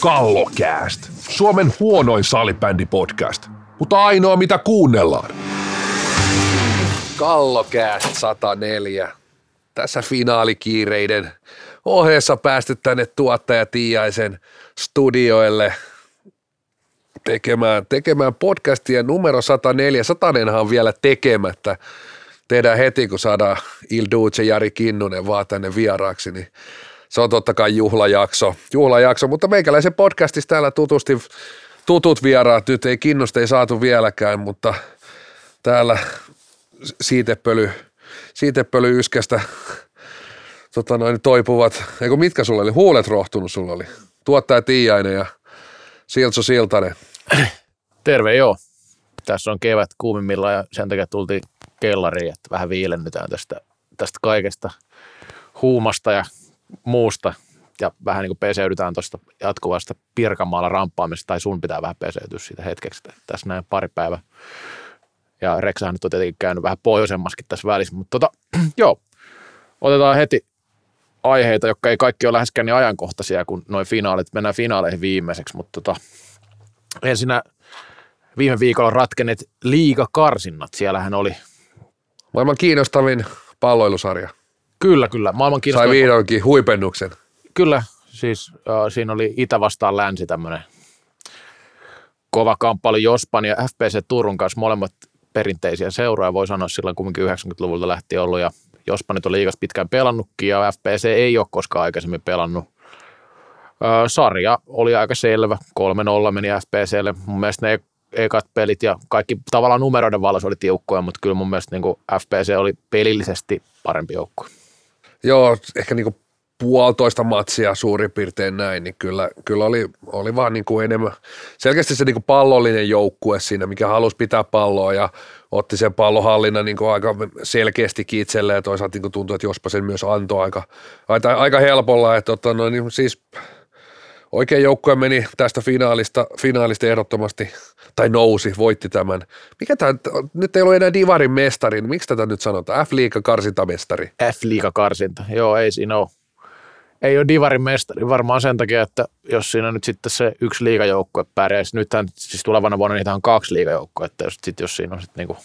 Kallokääst. Suomen huonoin salibändipodcast, mutta ainoa mitä kuunnellaan. Kallokääst 104. Tässä finaalikiireiden ohjeessa päästy tänne tuottaja Tiaisen studioille tekemään, tekemään podcastia numero 104. Satanenhan on vielä tekemättä. Tehdään heti, kun saadaan Il Duce Jari Kinnunen vaan tänne vieraaksi, niin se on totta kai juhlajakso, juhlajakso mutta meikäläisen podcastissa täällä tutusti tutut vieraat, nyt ei kinnosta ei saatu vieläkään, mutta täällä siitepöly, siitepöly yskästä tota noin, toipuvat, eikö mitkä sulla oli, huulet rohtunut sulla oli, tuottaja Tiiainen ja Siltso Siltanen. Terve joo. Tässä on kevät kuumimmilla ja sen takia tultiin kellariin, että vähän viilennytään tästä, tästä kaikesta huumasta ja muusta ja vähän niin kuin peseydytään tuosta jatkuvasta Pirkanmaalla ramppaamista, tai sun pitää vähän peseytyä siitä hetkeksi tässä näin pari päivää. Ja Reksahan nyt on tietenkin käynyt vähän pohjoisemmaskin tässä välissä, mutta tota, joo, otetaan heti aiheita, jotka ei kaikki ole läheskään niin ajankohtaisia kuin noin finaalit. Mennään finaaleihin viimeiseksi, mutta tota, ensinnä viime viikolla ratkenneet liigakarsinnat. Siellähän oli... Maailman kiinnostavin palloilusarja. Kyllä, kyllä. Maailman Sai vihdoinkin huipennuksen. Kyllä, siis äh, siinä oli Itä vastaan länsi tämmöinen kova kamppailu Jospan ja FPC Turun kanssa molemmat perinteisiä seuroja, voi sanoa silloin kumminkin 90-luvulta lähtien ollut ja Jospanit on liigas pitkään pelannutkin ja FPC ei ole koskaan aikaisemmin pelannut. Ö, sarja oli aika selvä, 3-0 meni FPClle. Mun mielestä ne ekat pelit ja kaikki tavallaan numeroiden valossa oli tiukkoja, mutta kyllä mun mielestä niin FPC oli pelillisesti parempi joukkue. Joo, ehkä niin kuin puolitoista matsia suurin piirtein näin, niin kyllä, kyllä oli, oli vaan niin kuin enemmän, selkeästi se niin kuin pallollinen joukkue siinä, mikä halusi pitää palloa ja otti sen pallohallinnan niin kuin aika selkeästi itselleen. Ja toisaalta niin kuin tuntui, että jospa sen myös antoi aika, aika, aika helpolla, että tota, no, niin siis oikein joukkue meni tästä finaalista, finaalista ehdottomasti, tai nousi, voitti tämän. Mikä tämä, nyt ei ole enää Divarin mestari, niin miksi tätä nyt sanotaan? F-liiga karsintamestari. F-liiga karsinta, joo ei siinä ole ei ole Divarin mestari varmaan sen takia, että jos siinä nyt sitten se yksi liigajoukkue pärjäisi, nythän siis tulevana vuonna niitä on kaksi liigajoukkuetta, jos, sit, jos siinä on sitten niinku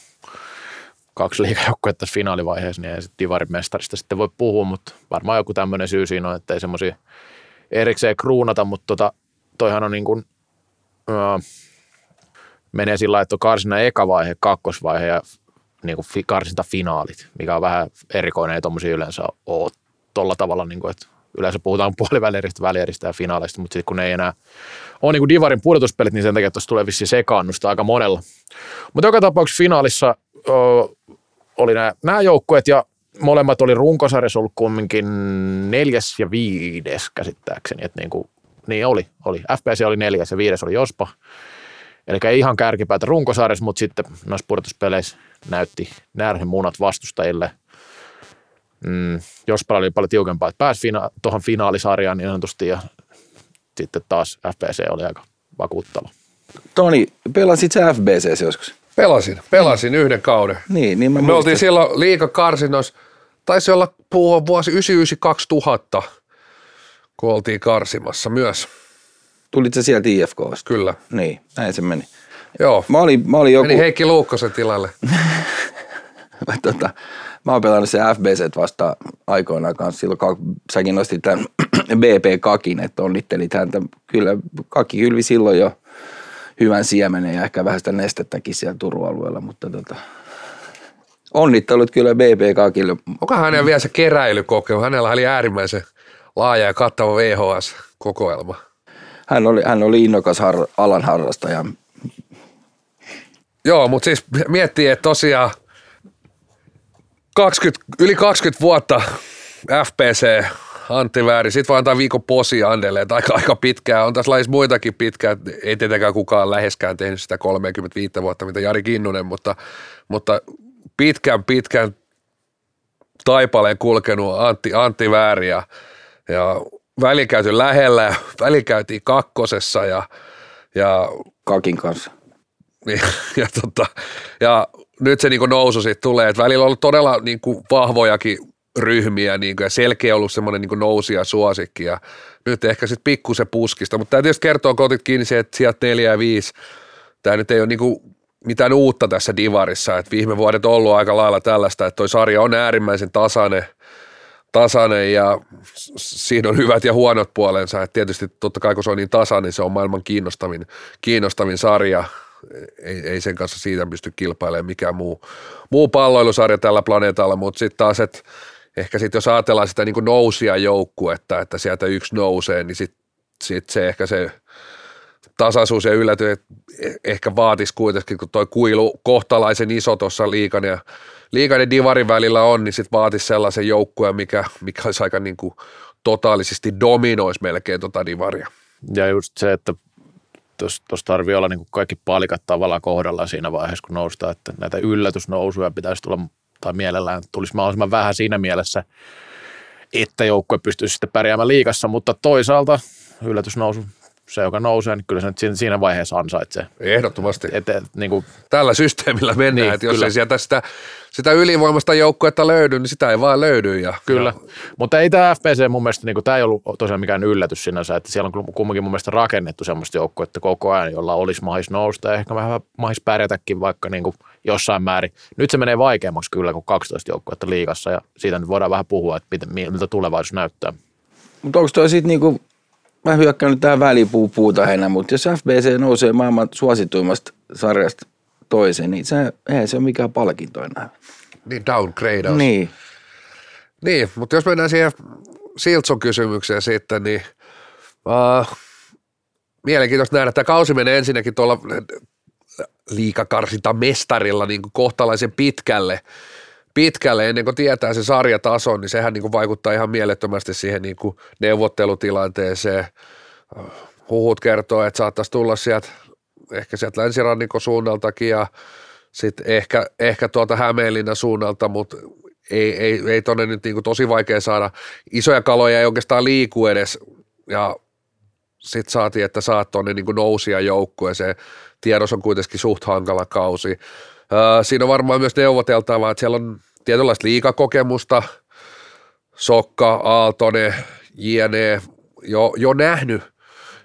kaksi liigajoukkuetta tässä finaalivaiheessa, niin ei sitten Divarin mestarista sitten voi puhua, mutta varmaan joku tämmöinen syy siinä on, että ei semmoisia erikseen kruunata, mutta tota, toihan on niin kuin, öö, menee sillä että on karsina eka vaihe, kakkosvaihe ja niin kuin karsinta finaalit, mikä on vähän erikoinen, ei tuommoisia yleensä ole tuolla tavalla, niin kuin, että yleensä puhutaan puolivälieristä, välieristä ja finaaleista, mutta sitten kun ei enää ole niin kuin Divarin pudotuspelit, niin sen takia tuossa tulee vissiin sekaannusta aika monella. Mutta joka tapauksessa finaalissa ö, oli nämä, nämä joukkueet ja molemmat oli runkosarjassa ollut kumminkin neljäs ja viides käsittääkseni, että niin, kuin, niin oli, oli. FPC oli neljäs ja viides oli Jospa. Eli ei ihan kärkipäätä runkosarjassa, mutta sitten noissa pudotuspeleissä näytti närhen munat vastustajille – mm, Jospala oli paljon tiukempaa, että pääsi fina- tuohon finaalisarjaan niin sanotusti ja sitten taas FBC oli aika vakuuttava. Toni, pelasit sä FBC joskus? Pelasin, pelasin niin. yhden kauden. Niin, niin mä Me muistan. oltiin silloin liikakarsinnoissa, taisi olla puhua vuosi 1999-2000, kun oltiin karsimassa myös. Tulit sä sieltä IFK? Kyllä. Niin, näin se meni. Joo. Mä olin, mä olin joku... Meni Heikki Luukkosen tilalle. tota, mä oon pelannut se FBC vasta aikoinaan kanssa silloin, kun säkin nostit tämän BP Kakin, että onnittelit häntä. Kyllä Kaki kylvi silloin jo hyvän siemenen ja ehkä vähän sitä nestettäkin siellä Turun alueella, mutta tota, onnittelut kyllä BP Kakille. Onko hänellä vielä se keräilykokeilu? Hänellä oli äärimmäisen laaja ja kattava VHS-kokoelma. Hän oli, hän oli innokas har, alan harrastaja. Joo, mutta siis miettii, että tosiaan 20, yli 20 vuotta FPC Antti Vääri, sitten vaan antaa viikon posi Andelle, että aika, aika pitkään. On tässä lajissa muitakin pitkään, ei tietenkään kukaan läheskään tehnyt sitä 35 vuotta, mitä Jari Kinnunen, mutta, mutta pitkän pitkän taipaleen kulkenut Antti, Antti Vääri ja, ja väli käyty lähellä, väli käytiin kakkosessa ja, ja Kakin kanssa. Ja, ja, tota, ja nyt se niin nousu sitten tulee, että välillä on ollut todella niin kuin vahvojakin ryhmiä niin kuin, ja selkeä ollut semmoinen niin nousija suosikki ja nyt ehkä sitten pikkusen puskista, mutta tämä tietysti kertoo kotit kiinni se, että sieltä neljä ja viisi, tämä nyt ei ole niin kuin mitään uutta tässä divarissa, että viime vuodet on ollut aika lailla tällaista, että toi sarja on äärimmäisen tasainen, tasainen ja siinä on hyvät ja huonot puolensa, että tietysti totta kai kun se on niin tasainen, niin se on maailman kiinnostavin, kiinnostavin sarja, ei, ei sen kanssa siitä pysty kilpailemaan mikään muu, muu palloilusarja tällä planeetalla, mutta sitten taas, että ehkä sitten jos ajatellaan sitä niin nousia joukkuetta, että sieltä yksi nousee, niin sitten sit se ehkä se tasaisuus ja ylläty ehkä vaatisi kuitenkin, kun tuo kuilu kohtalaisen iso tuossa liikan ja, liikan ja divarin välillä on, niin sitten vaatisi sellaisen joukkueen, mikä, mikä olisi aika niin kuin totaalisesti dominoisi melkein tuota divaria. Ja just se, että tuossa tarvii olla niin kuin kaikki palikat tavallaan kohdalla siinä vaiheessa, kun noustaan, että näitä yllätysnousuja pitäisi tulla, tai mielellään tulisi mahdollisimman vähän siinä mielessä, että joukkue pystyisi sitten pärjäämään liikassa, mutta toisaalta yllätysnousu se, joka nousee, niin kyllä se nyt siinä vaiheessa ansaitsee. Ehdottomasti. Et, et, niin kuin, Tällä systeemillä mennään, niin, että jos kyllä. ei sieltä sitä, sitä ylivoimasta joukkuetta löydy, niin sitä ei vaan löydy. Ja, kyllä, ja. mutta ei tämä FPC mun mielestä, niin kuin, tämä ei ollut tosiaan mikään yllätys sinänsä, että siellä on kumminkin mun mielestä rakennettu semmoista joukkuetta koko ajan, jolla olisi mahis nousta ja ehkä vähän mahis pärjätäkin vaikka niin kuin jossain määrin. Nyt se menee vaikeammaksi kyllä kuin 12 joukkuetta liigassa ja siitä nyt voidaan vähän puhua, että miltä tulevaisuus näyttää. Mutta onko toi sitten niinku mä hyökkään nyt tähän väliin puuta heinä, mutta jos FBC nousee maailman suosituimmasta sarjasta toiseen, niin se, ei se ole mikään palkinto enää. Niin downgrade. Niin. Niin, mutta jos mennään siihen Siltson kysymykseen sitten, niin uh, mielenkiintoista nähdä, että kausi menee ensinnäkin tuolla liikakarsinta mestarilla niin kohtalaisen pitkälle – pitkälle ennen kuin tietää se sarjatason, niin sehän niin kuin vaikuttaa ihan mielettömästi siihen niin kuin neuvottelutilanteeseen. Huhut kertoo, että saattaisi tulla sieltä ehkä sieltä länsirannikon suunnaltakin ja sitten ehkä, ehkä tuolta Hämeenlinnan suunnalta, mutta ei, ei, ei tonne nyt niin kuin tosi vaikea saada. Isoja kaloja ei oikeastaan liiku edes ja sitten saatiin, että saat tuonne niin nousia joukkueeseen. Tiedos on kuitenkin suht hankala kausi siinä on varmaan myös neuvoteltavaa, että siellä on tietynlaista liikakokemusta, Sokka, Aaltonen, JNE, jo, jo nähnyt,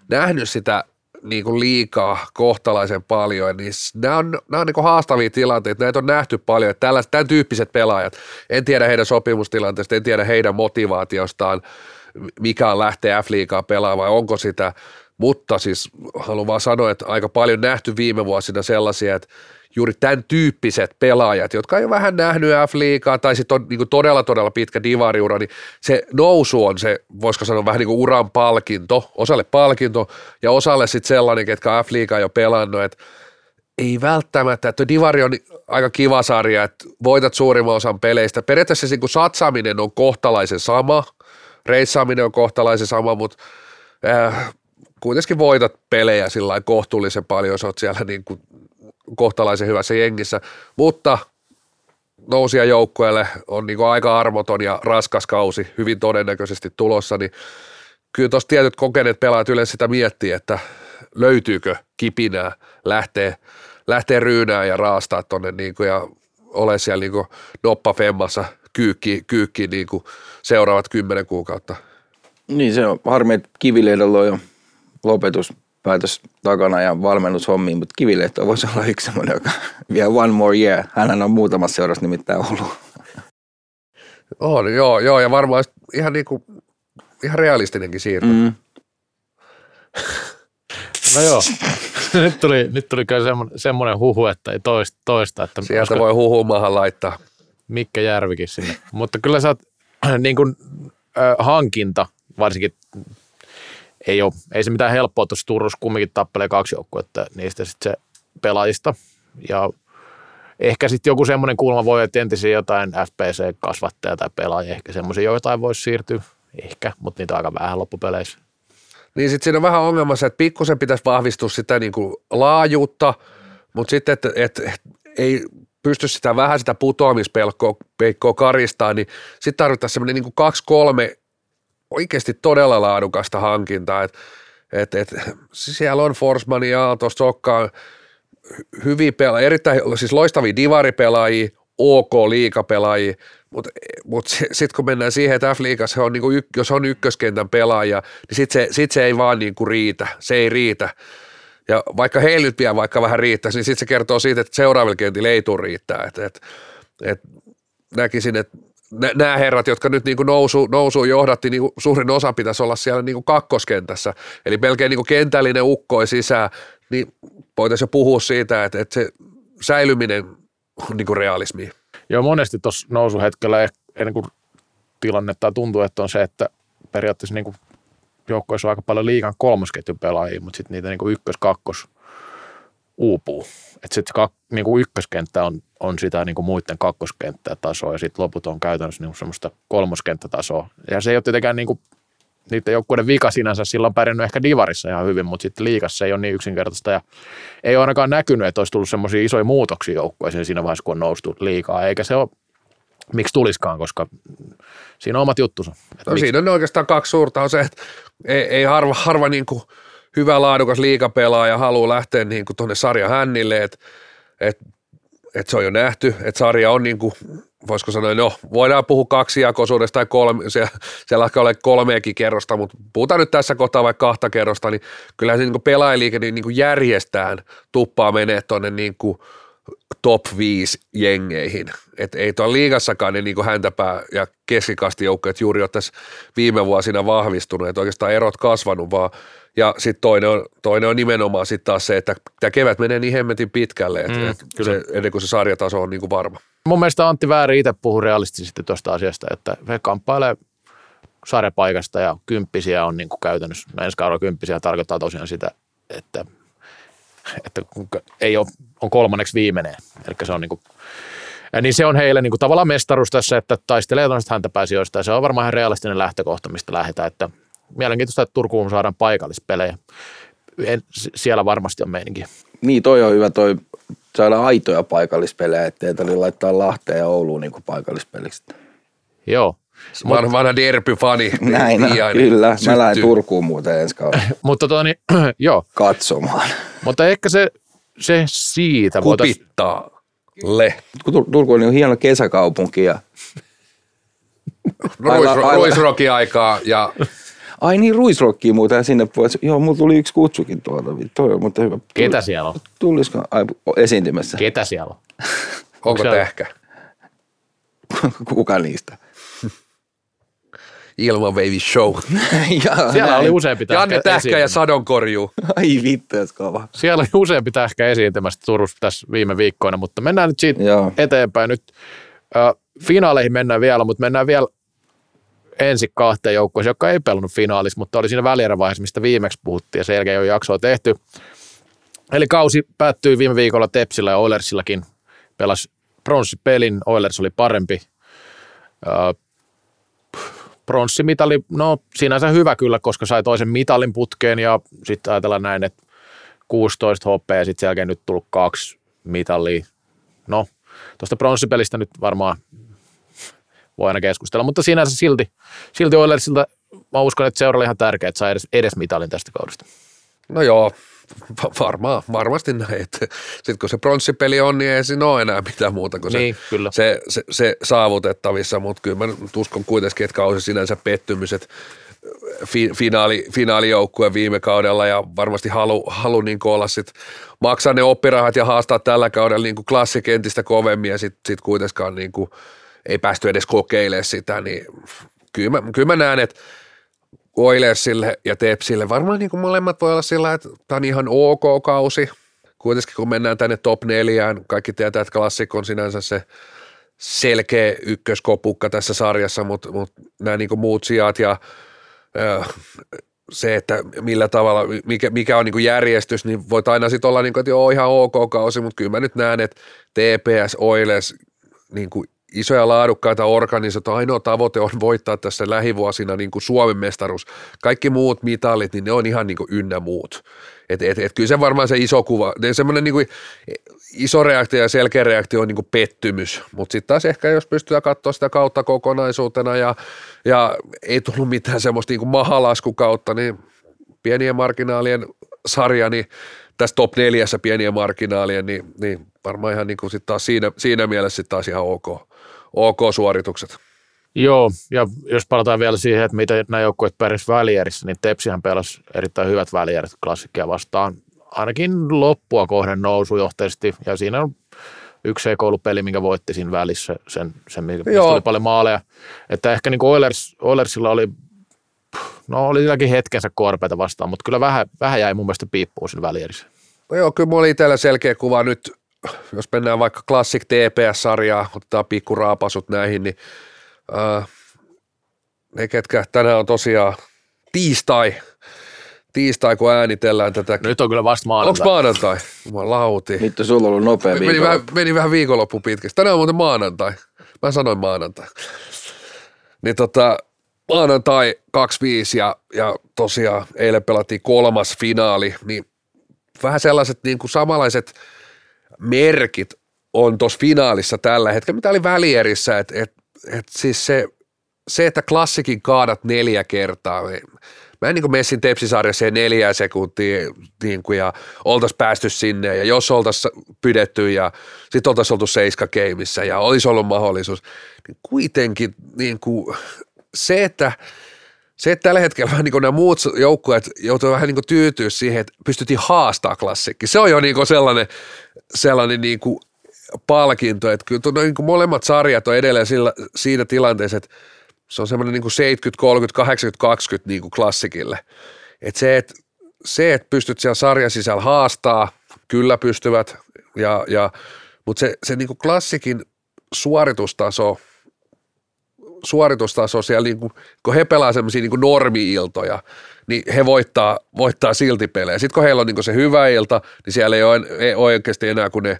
nähnyt sitä niin kuin liikaa kohtalaisen paljon, niin nämä on, nämä on niin kuin haastavia tilanteita, näitä on nähty paljon, että tällaiset, tämän tyyppiset pelaajat, en tiedä heidän sopimustilanteesta, en tiedä heidän motivaatiostaan, mikä on lähteä F-liigaa pelaamaan onko sitä, mutta siis haluan vaan sanoa, että aika paljon nähty viime vuosina sellaisia, että juuri tämän tyyppiset pelaajat, jotka ei vähän nähnyt F-liigaa tai sitten on niin todella todella pitkä divariura, niin se nousu on se, voisiko sanoa vähän niin kuin uran palkinto, osalle palkinto ja osalle sitten sellainen, ketkä F-liigaa jo pelannut, että ei välttämättä, että divari on aika kiva sarja, että voitat suurimman osan peleistä. Periaatteessa se niin satsaaminen on kohtalaisen sama, reissaaminen on kohtalaisen sama, mutta äh, kuitenkin voitat pelejä sillä kohtuullisen paljon, jos olet siellä niin kuin kohtalaisen hyvässä jengissä, mutta nousia joukkueelle on niin kuin aika armoton ja raskas kausi hyvin todennäköisesti tulossa, niin kyllä tuossa tietyt kokeneet pelaajat yleensä sitä miettii, että löytyykö kipinää lähtee, lähtee ryynää ja raastaa tuonne niin kuin ja ole siellä niin kuin noppa femmassa kyykki, kyykki niin kuin seuraavat kymmenen kuukautta. Niin se on harmi, että Kivilehdellä on jo lopetus päätös takana ja valmennushommiin, mutta Kivilehto voisi olla yksi semmoinen, joka vielä one more year. Hänhän on muutamassa seurassa nimittäin ollut. On, joo, joo, ja varmaan ihan, niinku, ihan realistinenkin siirto. Mm. No joo, nyt tuli, nyt tuli kyllä semmoinen, semmoinen huhu, että ei toista. toista että Sieltä olisiko, voi huhumahan laittaa. Mikkä Järvikin sinne. Mutta kyllä sä oot, niin kuin, äh, hankinta, varsinkin ei, ole, ei se mitään helppoa tuossa Turussa kumminkin tappelee kaksi joukkuetta niistä sitten se pelaajista. Ja ehkä sitten joku semmoinen kulma voi, että entisiä jotain FPC-kasvattaja tai pelaajia, ehkä semmoisia joitain voisi siirtyä, ehkä, mutta niitä on aika vähän loppupeleissä. Niin sitten siinä on vähän ongelmassa, että pikkusen pitäisi vahvistua sitä niin kuin laajuutta, mutta sitten, että et, et, ei pysty sitä vähän sitä putoamispelkkoa karistaa, niin sitten tarvittaisiin semmoinen niin kaksi-kolme oikeasti todella laadukasta hankintaa, että et, et, siellä on Forsman ja Aalto, Sokka, hyviä pelaajia, erittäin siis loistavia divaripelaajia, ok liikapelaajia, mutta mut sitten kun mennään siihen, että F-liigassa on niinku, jos on ykköskentän pelaaja, niin sitten se, sit se ei vaan niinku riitä, se ei riitä. Ja vaikka heillä vielä vaikka vähän riittäisi, niin sitten se kertoo siitä, että seuraavilla kentillä ei tule riittää. Et, et, et näkisin, että nämä herrat, jotka nyt niin nousu, nousu johdatti, niin suurin osa pitäisi olla siellä niin kakkoskentässä, eli melkein niin kentällinen ukkoi sisään, niin voitaisiin jo puhua siitä, että, että se säilyminen on niin realismi. Joo, monesti tuossa nousuhetkellä eh, ennen kuin tilannetta tuntuu, että on se, että periaatteessa niin joukkoissa on aika paljon liikan kolmosketjun pelaajia, mutta sitten niitä niin ykkös, kakkos uupuu. Että sitten kak, niin kuin ykköskenttä on, on sitä niin kuin muiden kakkoskenttätasoa ja sitten loput on käytännössä niin semmoista kolmoskenttätasoa. Ja se ei ole tietenkään niin kuin niiden joukkueiden vika sinänsä, sillä on pärjännyt ehkä divarissa ihan hyvin, mutta sitten liikassa ei ole niin yksinkertaista ja ei ole ainakaan näkynyt, että olisi tullut semmoisia isoja muutoksia joukkueeseen siinä vaiheessa, kun on noustu liikaa, eikä se ole miksi tuliskaan, koska siinä on omat juttunsa. No, siinä on oikeastaan kaksi suurta on se, että ei, ei harva, harva niin kuin hyvä laadukas liikapelaaja haluaa lähteä niin kuin tuonne sarja hännille, että et, et se on jo nähty, että sarja on niin kuin, voisiko sanoa, no voidaan puhua kaksijakoisuudesta tai kolme, siellä, siellä ehkä ole kolmeakin kerrosta, mutta puhutaan nyt tässä kohtaa vaikka kahta kerrosta, niin kyllähän se niin pelaajaliike niin, niin kuin järjestään tuppaa menee tuonne niin kuin top 5 jengeihin. Et ei tuolla liigassakaan ne niin häntäpää ja keskikastijoukkoja juuri ole tässä viime vuosina vahvistunut, että oikeastaan erot kasvanut, vaan ja sitten toinen on, toinen on nimenomaan sitten taas se, että tämä kevät menee niin hemmetin pitkälle, että mm, et se, ennen kuin se sarjataso on niin kuin varma. Mun mielestä Antti Vääri itse puhuu realistisesti tuosta asiasta, että he kamppailee sarjapaikasta ja kymppisiä on niin kuin käytännössä, ensi kaudella kymppisiä tarkoittaa tosiaan sitä, että, että ei ole, on kolmanneksi viimeinen, eli se on niin kuin, ja niin se on heille niin kuin tavallaan mestaruus tässä, että taistelee tuollaisista häntäpääsijoista ja se on varmaan ihan realistinen lähtökohta, mistä lähdetään, että mielenkiintoista, että Turkuun saadaan paikallispelejä. En, siellä varmasti on meininki. Niin, toi on hyvä, toi saada aitoja paikallispelejä, ettei tarvitse laittaa Lahteen ja Ouluun niin paikallispeliksi. Joo. Vanha, vanha derby-fani. Näin, no, kyllä. Syttyy. Mä lähden Turkuun muuten ensi kaudella. Mutta tota, niin, joo. Katsomaan. Mutta ehkä se, se siitä. Kupittaa. Le. Turku on niin hieno kesäkaupunki ja Ruisroki-aikaa ja Ai niin, ruisrokkiin muuten sinne voisi. Joo, mulla tuli yksi kutsukin tuolta. Toi on mutta hyvä. Ketä siellä on? Tulisiko ai, esiintymässä? Ketä siellä on? Onko tähkä? Kuka niistä? Ilmaveivi show. ja, siellä näin. oli useampi tähkä Janne Tähkä ja Sadonkorju. Ai vittu, kova. Siellä oli useampi tähkä esiintymässä Turussa tässä viime viikkoina, mutta mennään nyt siitä Joo. eteenpäin. Nyt äh, finaaleihin mennään vielä, mutta mennään vielä ensi kahteen joukkoon, joka ei pelannut finaalissa, mutta oli siinä välierävaiheessa, mistä viimeksi puhuttiin ja sen jälkeen jo jaksoa tehty. Eli kausi päättyi viime viikolla Tepsillä ja Oilersillakin. Pelasi pronssipelin, Oilers oli parempi. Pronssimitali, no sinänsä hyvä kyllä, koska sai toisen mitalin putkeen ja sitten ajatellaan näin, että 16 HP ja sitten sen jälkeen nyt tullut kaksi mitalia. No, tuosta pronssipelistä nyt varmaan voi aina keskustella, mutta sinänsä silti, silti Oilersilta mä uskon, että seuralle ihan tärkeää, että saa edes, edes mitalin tästä kaudesta. No joo, varmaan, varmasti näin. Sitten kun se pronssipeli on, niin ei siinä ole enää mitään muuta kuin niin, se, kyllä. Se, se, se, saavutettavissa, mutta kyllä mä uskon kuitenkin, että kausi sinänsä pettymys, että fi, finaali, finaalijoukkue viime kaudella ja varmasti halu, halu niin olla sit maksaa ne oppirahat ja haastaa tällä kaudella niin klassikentistä kovemmin ja sitten sit kuitenkaan niin kuin – ei päästy edes kokeilemaan sitä, niin kyllä mä, kyllä mä näen, että Oilersille ja Tepsille varmaan niin kuin molemmat voi olla sillä, että tämä on ihan ok kausi. Kuitenkin kun mennään tänne top neljään, kaikki tietää, että klassikko on sinänsä se selkeä ykköskopukka tässä sarjassa, mutta, mutta nämä niin kuin muut sijat ja se, että millä tavalla, mikä, mikä on niin järjestys, niin voit aina sitten olla, niin kuin, että joo, ihan ok kausi, mutta kyllä mä nyt näen, että TPS, Oilers, niin kuin isoja laadukkaita organisaatioita, ainoa tavoite on voittaa tässä lähivuosina niin kuin Suomen mestaruus. Kaikki muut mitalit, niin ne on ihan niin kuin ynnä muut. Et, et, et kyllä se varmaan se iso kuva, semmoinen niin kuin iso reaktio ja selkeä reaktio on niin kuin pettymys, mutta sitten taas ehkä jos pystyy katsoa sitä kautta kokonaisuutena ja, ja ei tullut mitään semmoista niin kuin mahalaskukautta, niin pienien marginaalien sarja, niin tässä top neljässä pieniä marginaalien, niin, niin varmaan ihan niin kuin sit taas siinä, siinä mielessä sit taas ihan ok, ok suoritukset. Joo, ja jos palataan vielä siihen, että miten nämä joukkueet pärjäs välierissä, niin Tepsihän pelasi erittäin hyvät välierit klassikkia vastaan. Ainakin loppua kohden nousujohteisesti, ja siinä on yksi peli, minkä voitti siinä välissä, sen, sen mistä Joo. tuli paljon maaleja. Että ehkä niin Oilers, Oilersilla oli, no oli silläkin hetkensä korpeita vastaan, mutta kyllä vähän, vähän jäi mun mielestä piippuun siinä välierissä. No joo, kyllä mulla oli itsellä selkeä kuva nyt, jos mennään vaikka Classic TPS-sarjaa, otetaan pikkuraapasut näihin, niin äh, ne ketkä tänään on tosiaan tiistai, tiistai kun äänitellään tätä. Nyt on kyllä vasta Onko maanantai. maanantai? Jumalauti. Sulla on ollut nopea Meni viikko. vähän, meni vähän viikonloppu pitkästi. Tänään on muuten maanantai. Mä sanoin maanantai. Niin tota, maanantai 25 ja, ja tosiaan eilen pelattiin kolmas finaali, niin vähän sellaiset niin kuin samanlaiset merkit on tuossa finaalissa tällä hetkellä, mitä oli välierissä, että et, et siis se, se, että klassikin kaadat neljä kertaa, mä en niin Messin tepsisarjassa neljää sekuntia niin kuin, ja oltaisiin päästy sinne ja jos oltaisiin pidetty ja sitten oltaisiin oltu seiska keimissä ja olisi ollut mahdollisuus, niin kuitenkin niin kuin, se, että se, että tällä hetkellä vähän niin kuin nämä muut joukkueet joutuu vähän niin kuin tyytyä siihen, että pystyttiin haastaa klassikki. Se on jo niin kuin sellainen, sellainen niin kuin palkinto, että kyllä tuo, niin kuin molemmat sarjat on edelleen sillä, siinä tilanteessa, että se on semmoinen niin kuin 70, 30, 80, 20 niin kuin klassikille. Että se, että se, että pystyt siellä sarjan sisällä haastaa, kyllä pystyvät, ja, ja, mutta se, se niin kuin klassikin suoritustaso, suoritustaso siellä, niin kuin, kun he pelaa semmoisia niin normi-iltoja, niin he voittaa, voittaa silti pelejä. Sitten kun heillä on niin se hyvä ilta, niin siellä ei ole, ei ole oikeasti enää kuin ne,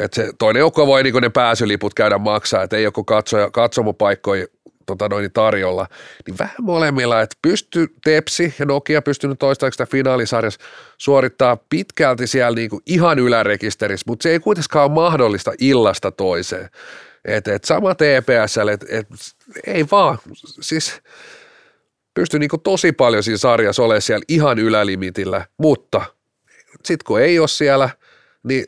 että se toinen joukko voi niin ne pääsyliput käydä maksaa, että ei ole kuin katsomopaikkoja tota noin, tarjolla, niin vähän molemmilla, että pysty Tepsi ja Nokia pystynyt toistaiseksi finaalisarjassa suorittaa pitkälti siellä niin kuin ihan ylärekisterissä, mutta se ei kuitenkaan ole mahdollista illasta toiseen. Et, et sama TPSL, että et, ei vaan, siis pystyi niin tosi paljon siinä sarjassa olemaan siellä ihan ylälimitillä, mutta sitten kun ei ole siellä, niin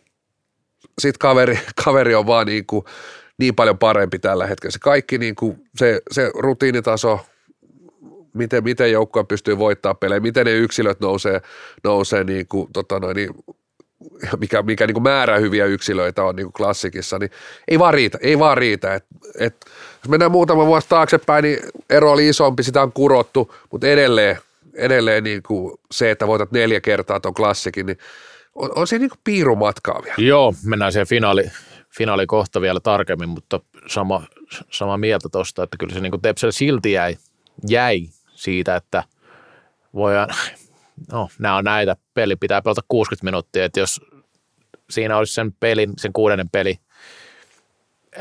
sitten kaveri, kaveri on vaan niin, kuin, niin paljon parempi tällä hetkellä. Se kaikki niin kuin, se, se rutiinitaso, miten, miten joukkoja pystyy voittamaan pelejä, miten ne yksilöt nousee, nousee niin kuin, tota noin, niin, mikä, mikä niin kuin määrä hyviä yksilöitä on niin kuin klassikissa, niin ei vaan riitä, ei vaan riitä. Et, et, jos mennään muutama vuosi taaksepäin, niin ero oli isompi, sitä on kurottu, mutta edelleen, edelleen niin kuin se, että voitat neljä kertaa tuon klassikin, niin on, on se niin kuin piirumatkaa vielä. Joo, mennään siihen finaali, finaali kohta vielä tarkemmin, mutta sama, sama mieltä tuosta, että kyllä se niin Tepsel silti jäi, jäi siitä, että voidaan, no nämä on näitä, peli pitää pelata 60 minuuttia, että jos siinä olisi sen pelin, sen kuudennen peli,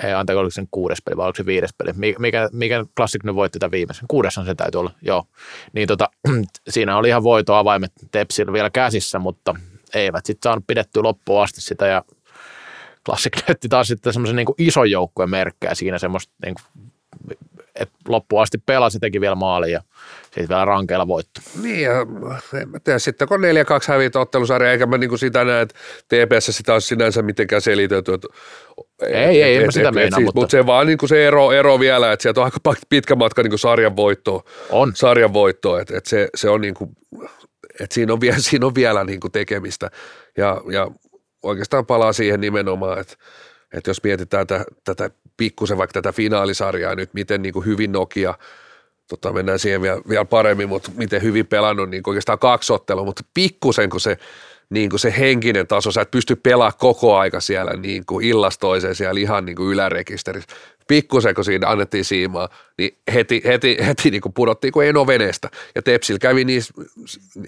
ei, anteeksi, oliko sen kuudes peli vai oliko se viides peli, mikä, mikä Classic nyt voitti tämän viimeisen, kuudessan se täytyy olla, joo, niin tota, siinä oli ihan voito avaimet Tepsillä vielä käsissä, mutta eivät sitten saanut pidettyä loppuun asti sitä ja Classic näytti taas sitten semmoisen niin ison joukkueen merkkejä siinä semmoista, niin kuin, että loppuun asti pelasi, teki vielä maalin ja sitten vielä rankeilla voitto. Niin ja en mä tiedä, sitten kun 4-2 hävitä ottelusarja, eikä mä niinku sitä näe, että TPS sitä olisi sinänsä mitenkään selitelty. Että, Ei, ei, en mä sitä meinaa, siis, mutta- mutta se vaan niinku se ero, ero vielä, että sieltä on aika pitkä matka niinku sarjan voittoon. On. Sarjan voittoon, että, että se, se on niinku, että siinä on vielä, siinä on vielä niinku tekemistä ja, ja oikeastaan palaa siihen nimenomaan, että, että jos mietitään tätä, tätä pikkusen vaikka tätä finaalisarjaa nyt, miten niin kuin hyvin Nokia, tota, mennään siihen vielä, vielä paremmin, mutta miten hyvin pelannut niin oikeastaan kaksi ottelua, mutta pikkusen kun se, niin kuin se henkinen taso, sä et pysty pelaamaan koko aika siellä niin kuin illasta toiseen siellä ihan niin kuin ylärekisterissä. Pikkusen kun siinä annettiin siimaa, niin heti, heti, heti niin kuin pudottiin kuin eno veneestä. Ja Tepsil kävi niissä,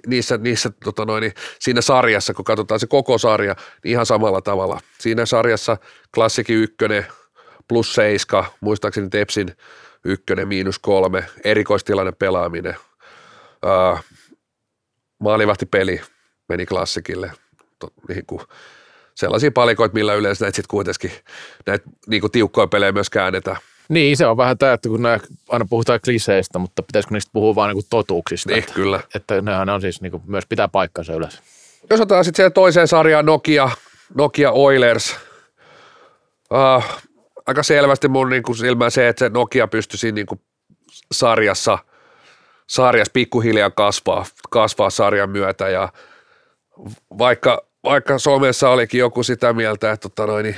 niissä, niissä tota noin, niin siinä sarjassa, kun katsotaan se koko sarja, niin ihan samalla tavalla. Siinä sarjassa klassikin ykkönen plus seiska, muistaakseni Tepsin ykkönen miinus kolme, erikoistilanne pelaaminen. Ää, maalivahti peli meni klassikille. To, niin kuin, sellaisia palikoita, millä yleensä näitä sitten kuitenkin näitä niin kuin tiukkoja pelejä myös käännetään. Niin, se on vähän tämä, että kun nämä, aina puhutaan kliseistä, mutta pitäisikö niistä puhua vaan niin totuuksista. Niin, että, kyllä. että nehän on siis niin kuin, myös pitää paikkansa yleensä. jos otetaan sitten toiseen sarjaan Nokia, Nokia Oilers, uh, aika selvästi mun niin kuin silmään se, että se Nokia pystyisi niin kuin sarjassa, sarjassa pikkuhiljaa kasvaa, kasvaa sarjan myötä ja vaikka, vaikka somessa olikin joku sitä mieltä, että tota noin, niin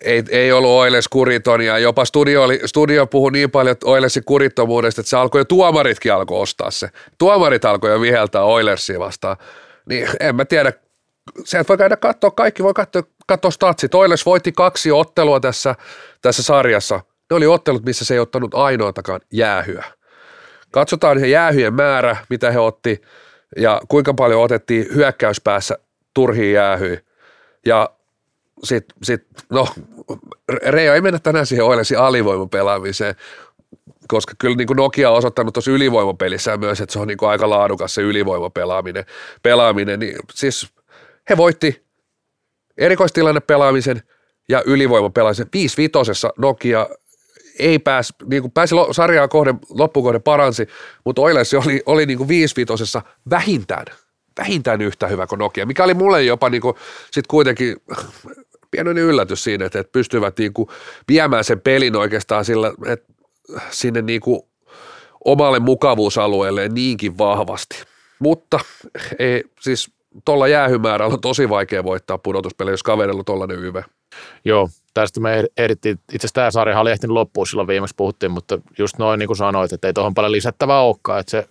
ei, ei ollut Oiles kuriton ja jopa studio, oli, studio puhui niin paljon Oilesin kurittomuudesta, että se alkoi jo tuomaritkin alkoi ostaa se. Tuomarit alkoi jo viheltää Oilersia vastaan. Niin en mä tiedä, sieltä voi käydä katsoa, kaikki voi katsoa, katsoa statsit. Oilers voitti kaksi ottelua tässä, tässä sarjassa. Ne oli ottelut, missä se ei ottanut ainoatakaan jäähyä. Katsotaan se jäähyjen määrä, mitä he otti ja kuinka paljon otettiin hyökkäyspäässä turhiin jäähyihin. Ja sitten, sit, no, Reijo ei mennä tänään siihen Oilersin alivoimapelaamiseen, koska kyllä niin kuin Nokia on osoittanut tuossa ylivoimapelissä myös, että se on niin kuin aika laadukas se ylivoimapelaaminen. Pelaaminen, niin siis he voitti erikoistilanne pelaamisen ja ylivoimapelaamisen. 5 vitosessa Nokia ei pääs, niin kuin pääsi sarjaa kohden, loppukohden paransi, mutta Oilers oli, oli niin kuin 5 vitosessa vähintään, vähintään yhtä hyvä kuin Nokia, mikä oli mulle jopa niin kuin, sit kuitenkin pienoinen yllätys siinä, että, että pystyvät niin kuin viemään sen pelin oikeastaan sillä, että sinne niin kuin omalle mukavuusalueelle niinkin vahvasti. Mutta ei, siis tuolla jäähymäärällä on tosi vaikea voittaa pudotuspeli, jos kaverilla on tuollainen YV. Joo, tästä me ehdittiin, itse asiassa tämä sarja oli ehtinyt loppuun silloin viimeksi puhuttiin, mutta just noin niin kuin sanoit, että ei tuohon paljon lisättävää olekaan, että se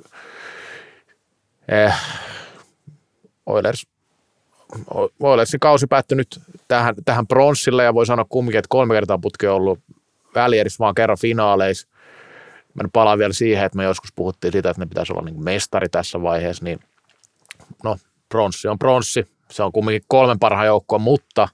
eh, Oilers, Oilersin kausi päättynyt tähän, tähän pronssille ja voi sanoa kumminkin, että kolme kertaa putki on ollut välierissä vaan kerran finaaleissa. Mä palaan vielä siihen, että me joskus puhuttiin siitä, että ne pitäisi olla niin mestari tässä vaiheessa, niin no pronssi on pronssi. Se on kumminkin kolmen parhaan joukkoa, mutta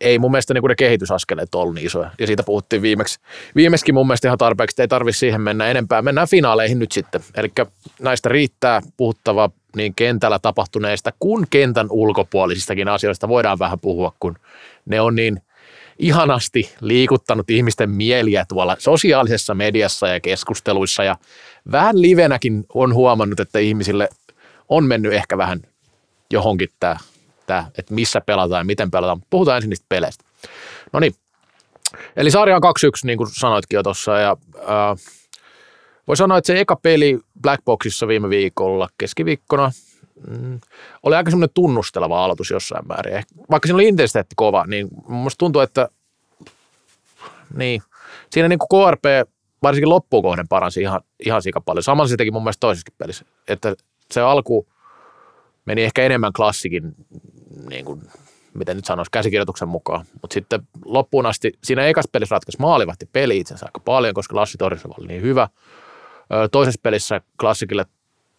ei mun mielestä niin ne kehitysaskeleet ollut niin isoja. Ja siitä puhuttiin viimeksi. Viimeksikin mun mielestä ihan tarpeeksi, ei tarvitse siihen mennä enempää. Mennään finaaleihin nyt sitten. Eli näistä riittää puhuttava niin kentällä tapahtuneista kuin kentän ulkopuolisistakin asioista voidaan vähän puhua, kun ne on niin ihanasti liikuttanut ihmisten mieliä tuolla sosiaalisessa mediassa ja keskusteluissa ja vähän livenäkin on huomannut, että ihmisille on mennyt ehkä vähän johonkin tämä, tämä että missä pelataan ja miten pelataan. Puhutaan ensin niistä peleistä. No niin, eli sarja on 2-1, niin kuin sanoitkin jo tuossa, ja äh, voi sanoa, että se eka peli Blackboxissa viime viikolla keskiviikkona mm, oli aika semmoinen tunnusteleva aloitus jossain määrin. Vaikka siinä oli intensiteetti kova, niin musta tuntuu, että niin, siinä niin kuin KRP varsinkin loppukohden paransi ihan, ihan sika paljon. Samalla se teki mun mielestä toisessakin pelissä. Että se alku meni ehkä enemmän klassikin, niin kuin, miten nyt sanoisi, käsikirjoituksen mukaan. Mutta sitten loppuun asti, siinä ekassa pelissä ratkaisi maalivahti peli itsensä aika paljon, koska Lassi Torjusova oli niin hyvä. Toisessa pelissä klassikille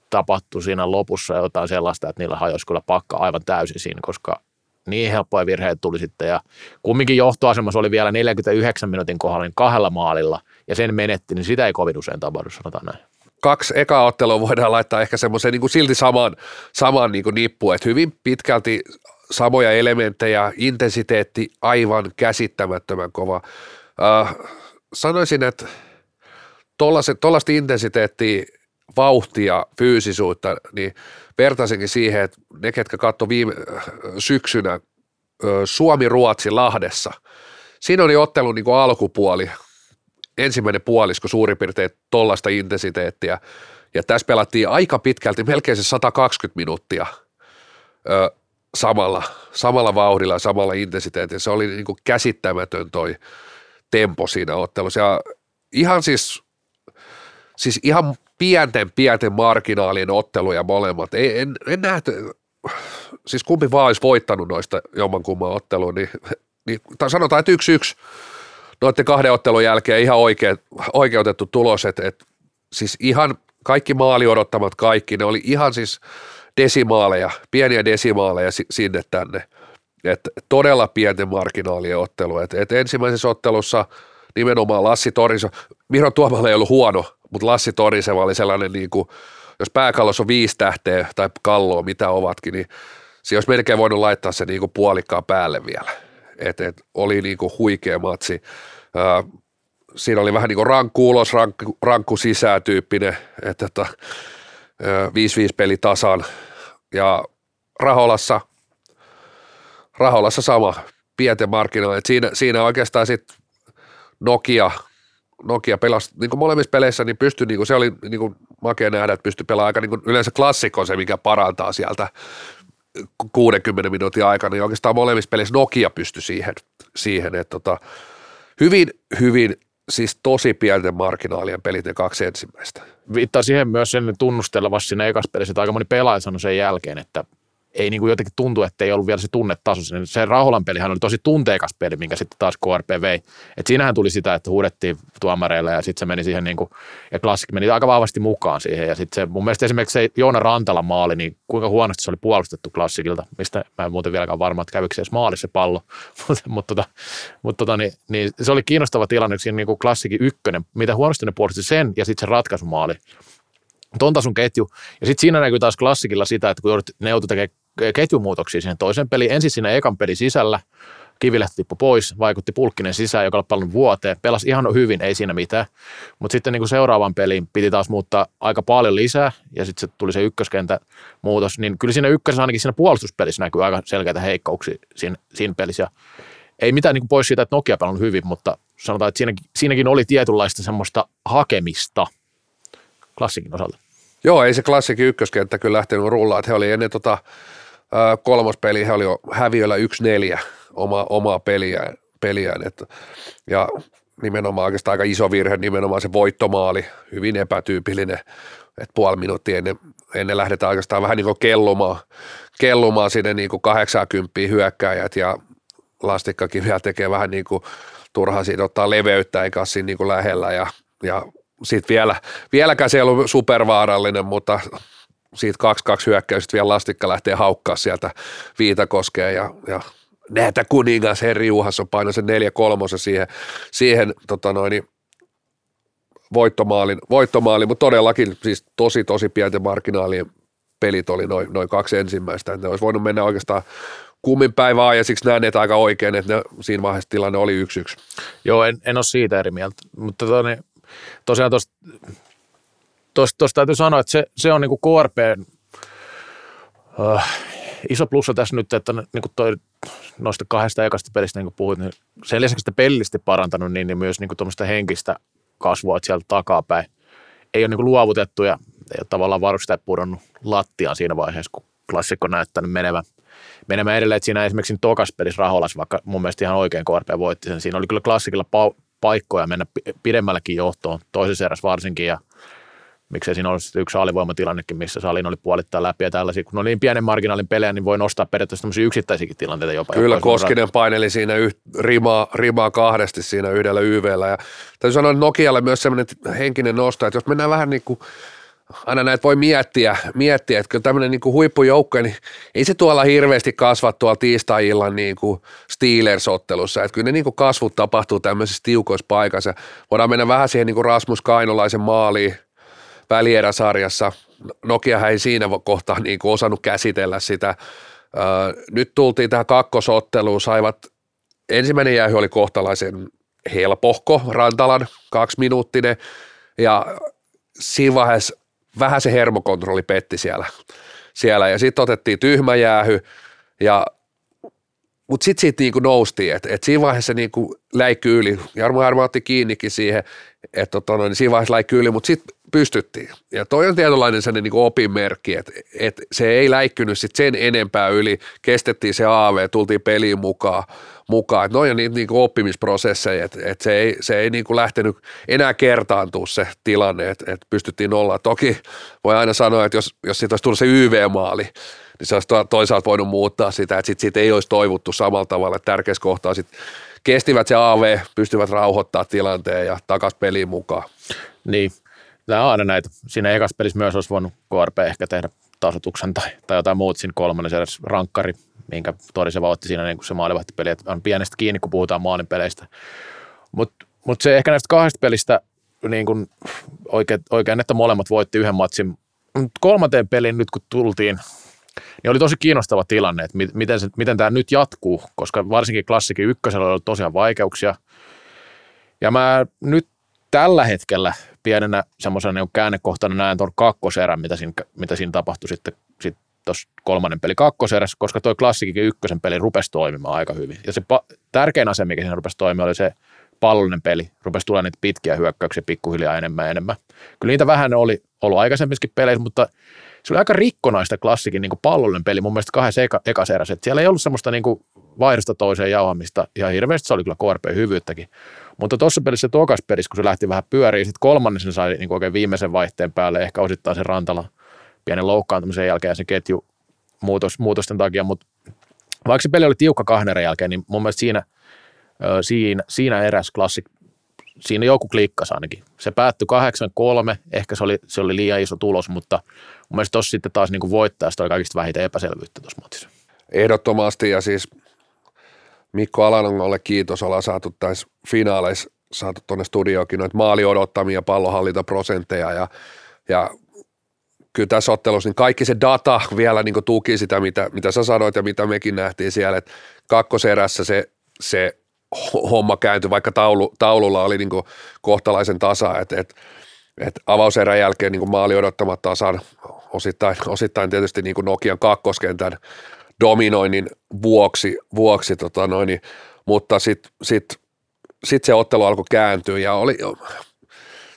tapahtui siinä lopussa jotain sellaista, että niillä hajosi kyllä pakka aivan täysin siinä, koska niin helppoja virheitä tuli sitten ja kumminkin johtoasemassa oli vielä 49 minuutin kohdalla niin kahdella maalilla ja sen menetti, niin sitä ei kovin usein tapahdu, sanotaan näin kaksi ekaa ottelua voidaan laittaa ehkä semmoiseen niin kuin silti samaan, samaan niin kuin nippuun, että hyvin pitkälti samoja elementtejä, intensiteetti aivan käsittämättömän kova. Äh, sanoisin, että tuollaista intensiteettiä, vauhtia, fyysisuutta, niin vertaisinkin siihen, että ne, ketkä katsoi viime syksynä Suomi-Ruotsi Lahdessa, siinä oli ottelun niin kuin alkupuoli, ensimmäinen puolisko suurin piirtein tollaista intensiteettiä. Ja tässä pelattiin aika pitkälti, melkein se 120 minuuttia ö, samalla, samalla vauhdilla ja samalla intensiteetillä. Se oli niin kuin käsittämätön toi tempo siinä ottelussa. Ja ihan siis, siis ihan pienten, pienten marginaalien otteluja molemmat. Ei, en, en näe, siis kumpi vaan olisi voittanut noista jommankumman otteluun, niin, niin tai sanotaan, että yksi yksi noiden kahden ottelun jälkeen ihan oikea, oikeutettu tulos, että, että siis ihan kaikki maali odottamat kaikki, ne oli ihan siis desimaaleja, pieniä desimaaleja sinne tänne. Et todella pienten marginaalien ottelu. Et, et ensimmäisessä ottelussa nimenomaan Lassi Toriso, Miro Tuomalla ei ollut huono, mutta Lassi Toriseva oli sellainen, niin kuin, jos pääkallossa on viisi tähteä tai kalloa, mitä ovatkin, niin se olisi melkein voinut laittaa se niin kuin puolikkaan päälle vielä et, et oli niinku huikea matsi. Ää, siinä oli vähän niin kuin rankku ulos, rankku, rankku sisään tyyppinen, että 5-5 peli tasan ja Raholassa, Raholassa sama pienten markkinoilla. Et siinä, siinä oikeastaan sitten Nokia, Nokia pelasi niin kuin molemmissa peleissä, niin pystyi, niin kuin se oli niin kuin makea nähdä, että pystyi pelaamaan aika niin kuin yleensä klassikko se, mikä parantaa sieltä 60 minuutin aikana, niin oikeastaan molemmissa peleissä Nokia pystyi siihen, siihen että tota, hyvin, hyvin siis tosi pienten marginaalien pelit ne kaksi ensimmäistä. Viittaa siihen myös sen tunnustelevasti siinä ekassa pelissä, että aika moni pelaaja sanoi sen jälkeen, että ei niin kuin jotenkin tuntu, että ei ollut vielä se tunnetaso. Se Raholan pelihän oli tosi tunteikas peli, minkä sitten taas KRP vei. Et siinähän tuli sitä, että huudettiin tuomareille ja sitten se meni siihen niin kuin, ja klassik meni aika vahvasti mukaan siihen. Ja sitten se, mun mielestä esimerkiksi se Joona Rantala maali, niin kuinka huonosti se oli puolustettu klassikilta, mistä mä en muuten vieläkään varma, että kävikö se edes maali se pallo. mutta mut, tota, mut, tota, niin, niin, se oli kiinnostava tilanne, siinä niin kuin klassikin ykkönen, mitä huonosti ne puolusti sen ja sitten se ratkaisumaali ton ketju. Ja sitten siinä näkyy taas klassikilla sitä, että kun ne joutui tekemään ketjumuutoksia siihen toisen peliin. Ensin siinä ekan pelin sisällä, Kivilehti tippui pois, vaikutti Pulkkinen sisään, joka oli paljon vuoteen. Pelasi ihan hyvin, ei siinä mitään. Mutta sitten niin kuin seuraavan peliin piti taas muuttaa aika paljon lisää, ja sitten tuli se ykköskentä muutos. Niin kyllä siinä ykkösessä ainakin siinä puolustuspelissä näkyy aika selkeitä heikkouksia siinä, siinä pelissä. Ja ei mitään niin kuin pois siitä, että Nokia pelannut hyvin, mutta sanotaan, että siinäkin, siinäkin oli tietynlaista semmoista hakemista klassikin osalta. Joo, ei se klassikin ykköskenttä kyllä lähtenyt rullaan, että he oli ennen tota, kolmospeli he oli jo häviöllä 1-4 oma, omaa peliään, peliään että, ja nimenomaan oikeastaan aika iso virhe, nimenomaan se voittomaali, hyvin epätyypillinen, että puoli minuuttia ennen, ennen lähdetään oikeastaan vähän niin kuin kellumaan, kellumaan sinne niin kuin 80 hyökkäjät ja Lastikkakin vielä tekee vähän niin kuin turhaa siitä ottaa leveyttä eikä siinä niin kuin lähellä ja, ja sitten vielä, vieläkään se ei ollut supervaarallinen, mutta siitä 2-2 hyökkäystä vielä lastikka lähtee haukkaa sieltä Viitakoskeen ja, ja näitä kuningas Herri Juhasson painoi sen 4 3 siihen, siihen tota noin, niin voittomaalin, voittomaali, mutta todellakin siis tosi tosi pienten marginaalien pelit oli noin, noin kaksi ensimmäistä, että ne olisi voinut mennä oikeastaan kummin päin vaan ja siksi näen aika oikein, että ne, siinä vaiheessa tilanne oli yksi yksi. Joo, en, en ole siitä eri mieltä, mutta toni, tosiaan tuosta tuosta täytyy sanoa, että se, se on niinku KRPn uh, äh, iso plussa tässä nyt, että niinku toi, noista kahdesta ekasta pelistä, niin kuin puhuit, niin sen lisäksi että pellisesti parantanut, niin, niin myös niinku tuommoista henkistä kasvua sieltä takapäin. Ei ole niinku luovutettu ja ei ole tavallaan varusteet pudonnut lattiaan siinä vaiheessa, kun klassikko näyttänyt menevän, menemään edelleen. Että siinä esimerkiksi tokas pelissä Raholas, vaikka mun mielestä ihan oikein KRP voitti sen. Siinä oli kyllä klassikilla pa- paikkoja mennä pidemmällekin johtoon, toisessa erässä varsinkin, ja miksei siinä olisi yksi alivoimatilannekin, missä salin oli puolittaa läpi ja tällaisia. Kun on niin pienen marginaalin pelejä, niin voi nostaa periaatteessa tämmöisiä yksittäisiäkin tilanteita jopa. Kyllä Koskinen paineli siinä yh, rimaa, rimaa kahdesti siinä yhdellä YVllä. Ja täytyy sanoa Nokialle myös semmoinen henkinen nosto, että jos mennään vähän niin kuin aina näitä voi miettiä, miettiä että kyllä tämmöinen niin huippujoukko, niin ei se tuolla hirveästi kasva tuolla tiistai-illan niin kuin Steelers-ottelussa, että kyllä ne niin kuin kasvut tapahtuu tämmöisissä tiukoissa paikassa. Voidaan mennä vähän siihen niin kuin Rasmus Kainolaisen maaliin välieräsarjassa. Nokia ei siinä kohtaa niin kuin osannut käsitellä sitä. Nyt tultiin tähän kakkosotteluun, saivat, ensimmäinen jäähy oli kohtalaisen helpohko, Rantalan kaksiminuuttinen, ja siinä vaiheessa vähän se hermokontrolli petti siellä. siellä. Ja sitten otettiin tyhmä jäähy, ja, mutta sitten siitä niinku noustiin, että et siinä vaiheessa niinku läikky yli. Jarmo Jarmo otti kiinnikin siihen, että tota, niin siinä vaiheessa läikky yli, mutta sitten pystyttiin. Ja toi on tietynlainen sellainen niin opinmerkki, että, että se ei läikkynyt sit sen enempää yli, kestettiin se AV, tultiin peliin mukaan, mukaan. Että on niitä niin oppimisprosesseja, että, että se ei, se ei niin kuin lähtenyt enää kertaantua se tilanne, että, että pystyttiin olla. Toki voi aina sanoa, että jos, jos siitä olisi tullut se YV-maali, niin se olisi toisaalta voinut muuttaa sitä, että sit siitä ei olisi toivottu samalla tavalla, että tärkeässä kohtaa sitten kestivät se AV, pystyvät rauhoittaa tilanteen ja takas peliin mukaan. Niin, Nämä on aina näitä. Siinä ekas pelissä myös olisi voinut KRP ehkä tehdä tasotuksen tai, tai jotain muuta siinä kolmannen edes rankkari, minkä Toriseva otti siinä niin kuin se maalivahtipeli, että on pienestä kiinni, kun puhutaan maalin peleistä. Mutta mut se ehkä näistä kahdesta pelistä niin kuin oikein, oikein, että molemmat voitti yhden matsin. Kolmanteen peliin nyt kun tultiin, niin oli tosi kiinnostava tilanne, että miten, se, miten tämä nyt jatkuu, koska varsinkin klassikin ykkösellä oli tosiaan vaikeuksia. Ja mä nyt tällä hetkellä pienenä semmoisena niin käännekohtana näen tuon kakkoserän, mitä siinä, mitä siinä tapahtui sitten sit tuossa kolmannen peli kakkoserässä, koska toi klassikin ykkösen peli rupesi toimimaan aika hyvin. Ja se pa- tärkein asia, mikä siinä rupesi toimimaan, oli se pallollinen peli. Rupesi tulemaan niitä pitkiä hyökkäyksiä pikkuhiljaa enemmän ja enemmän. Kyllä niitä vähän oli ollut aikaisemmissakin peleissä, mutta se oli aika rikkonaista klassikin niin pallollinen peli mun mielestä kahdessa eka, erässä. Siellä ei ollut semmoista niin vaihdosta toiseen jauhamista ihan hirveästi, se oli kyllä KRP hyvyyttäkin. Mutta tuossa pelissä tokas pelissä, kun se lähti vähän pyöriin, sitten kolmannen sai niin oikein viimeisen vaihteen päälle, ehkä osittain sen Rantala pienen loukkaantumisen jälkeen ja sen ketju muutos, muutosten takia, mutta vaikka se peli oli tiukka kahden jälkeen, niin mun mielestä siinä, siinä, siinä eräs klassik, siinä joku klikkasi ainakin. Se päättyi 8-3, ehkä se oli, se oli liian iso tulos, mutta mun mielestä tuossa sitten taas niin voittajasta oli kaikista vähiten epäselvyyttä tuossa matsissa. Ehdottomasti ja siis Mikko Alanongolle kiitos, ollaan saatu tässä finaaleissa saatu tuonne studioonkin noita maali odottamia pallonhallintaprosentteja ja, ja kyllä tässä ottelussa niin kaikki se data vielä niin tuki sitä, mitä, mitä sä sanoit ja mitä mekin nähtiin siellä, että kakkoserässä se, se homma kääntyi, vaikka taulu, taululla oli niin kohtalaisen tasa, että, että, että avauserän jälkeen niin maali odottamat tasan, osittain, osittain tietysti niin Nokian kakkoskentän dominoinnin vuoksi, vuoksi tota noin, niin, mutta sitten sit, sit se ottelu alkoi kääntyä ja oli,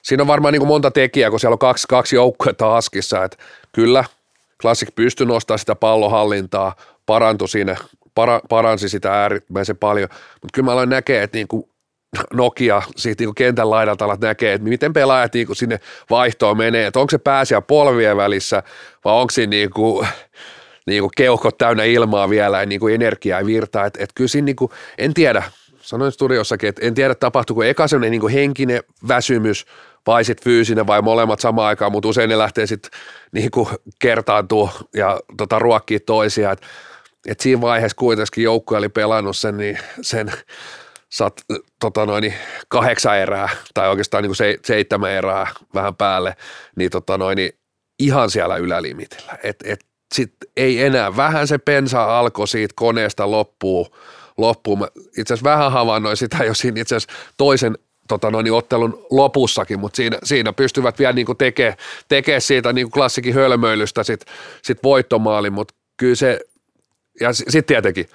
siinä on varmaan niin monta tekijää, kun siellä on kaksi, kaksi joukkuetta askissa, että kyllä Classic pystyi nostamaan sitä pallohallintaa, parantui siinä, para, paransi sitä äärimmäisen paljon, mutta kyllä mä aloin näkee, että niin kuin Nokia siitä niin kentän laidalta alat näkee, että miten pelaajat niin kuin sinne vaihtoon menee, että onko se pääsiä polvien välissä vai onko siinä niin kuin, niin kuin keuhkot täynnä ilmaa vielä ja niin kuin energiaa ja virtaa, että, että kyllä siinä niin kuin, en tiedä, sanoin studiossakin, että en tiedä tapahtuuko eka sellainen niin kuin henkinen väsymys vai sitten fyysinen vai molemmat samaan aikaan, mutta usein ne lähtee sitten niin kuin kertaantua ja tota, ruokkii toisiaan, et siinä vaiheessa kuitenkin joukkue oli pelannut sen, niin sen sat, tota noin, niin kahdeksan erää tai oikeastaan niin kuin se, seitsemän erää vähän päälle, niin, tota noin, niin ihan siellä ylälimitillä. Et, et sit ei enää, vähän se pensa alkoi siitä koneesta loppuu, loppuun. Itse asiassa vähän havainnoin sitä jo siinä itse asiassa toisen tota noin, ottelun lopussakin, mutta siinä, siinä pystyvät vielä niin tekemään tekee siitä niin klassikin hölmöilystä sit, sit voittomaali, mutta kyllä se, ja sitten tietenkin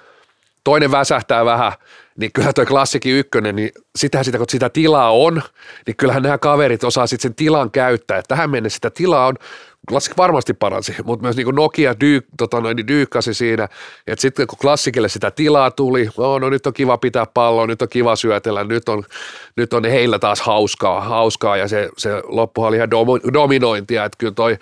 toinen väsähtää vähän, niin kyllä toi klassikin ykkönen, niin sitähän sitä, kun sitä tilaa on, niin kyllähän nämä kaverit osaa sitten sen tilan käyttää. Tähän mennessä sitä tilaa on, Klassik varmasti paransi, mutta myös niin kuin Nokia dyy, tota noin, niin dyykkasi siinä, että sitten kun klassikille sitä tilaa tuli, no, no nyt on kiva pitää palloa, nyt on kiva syötellä, nyt on, nyt on heillä taas hauskaa, hauskaa ja se, se loppuhan oli ihan dominointia, että kyllä toi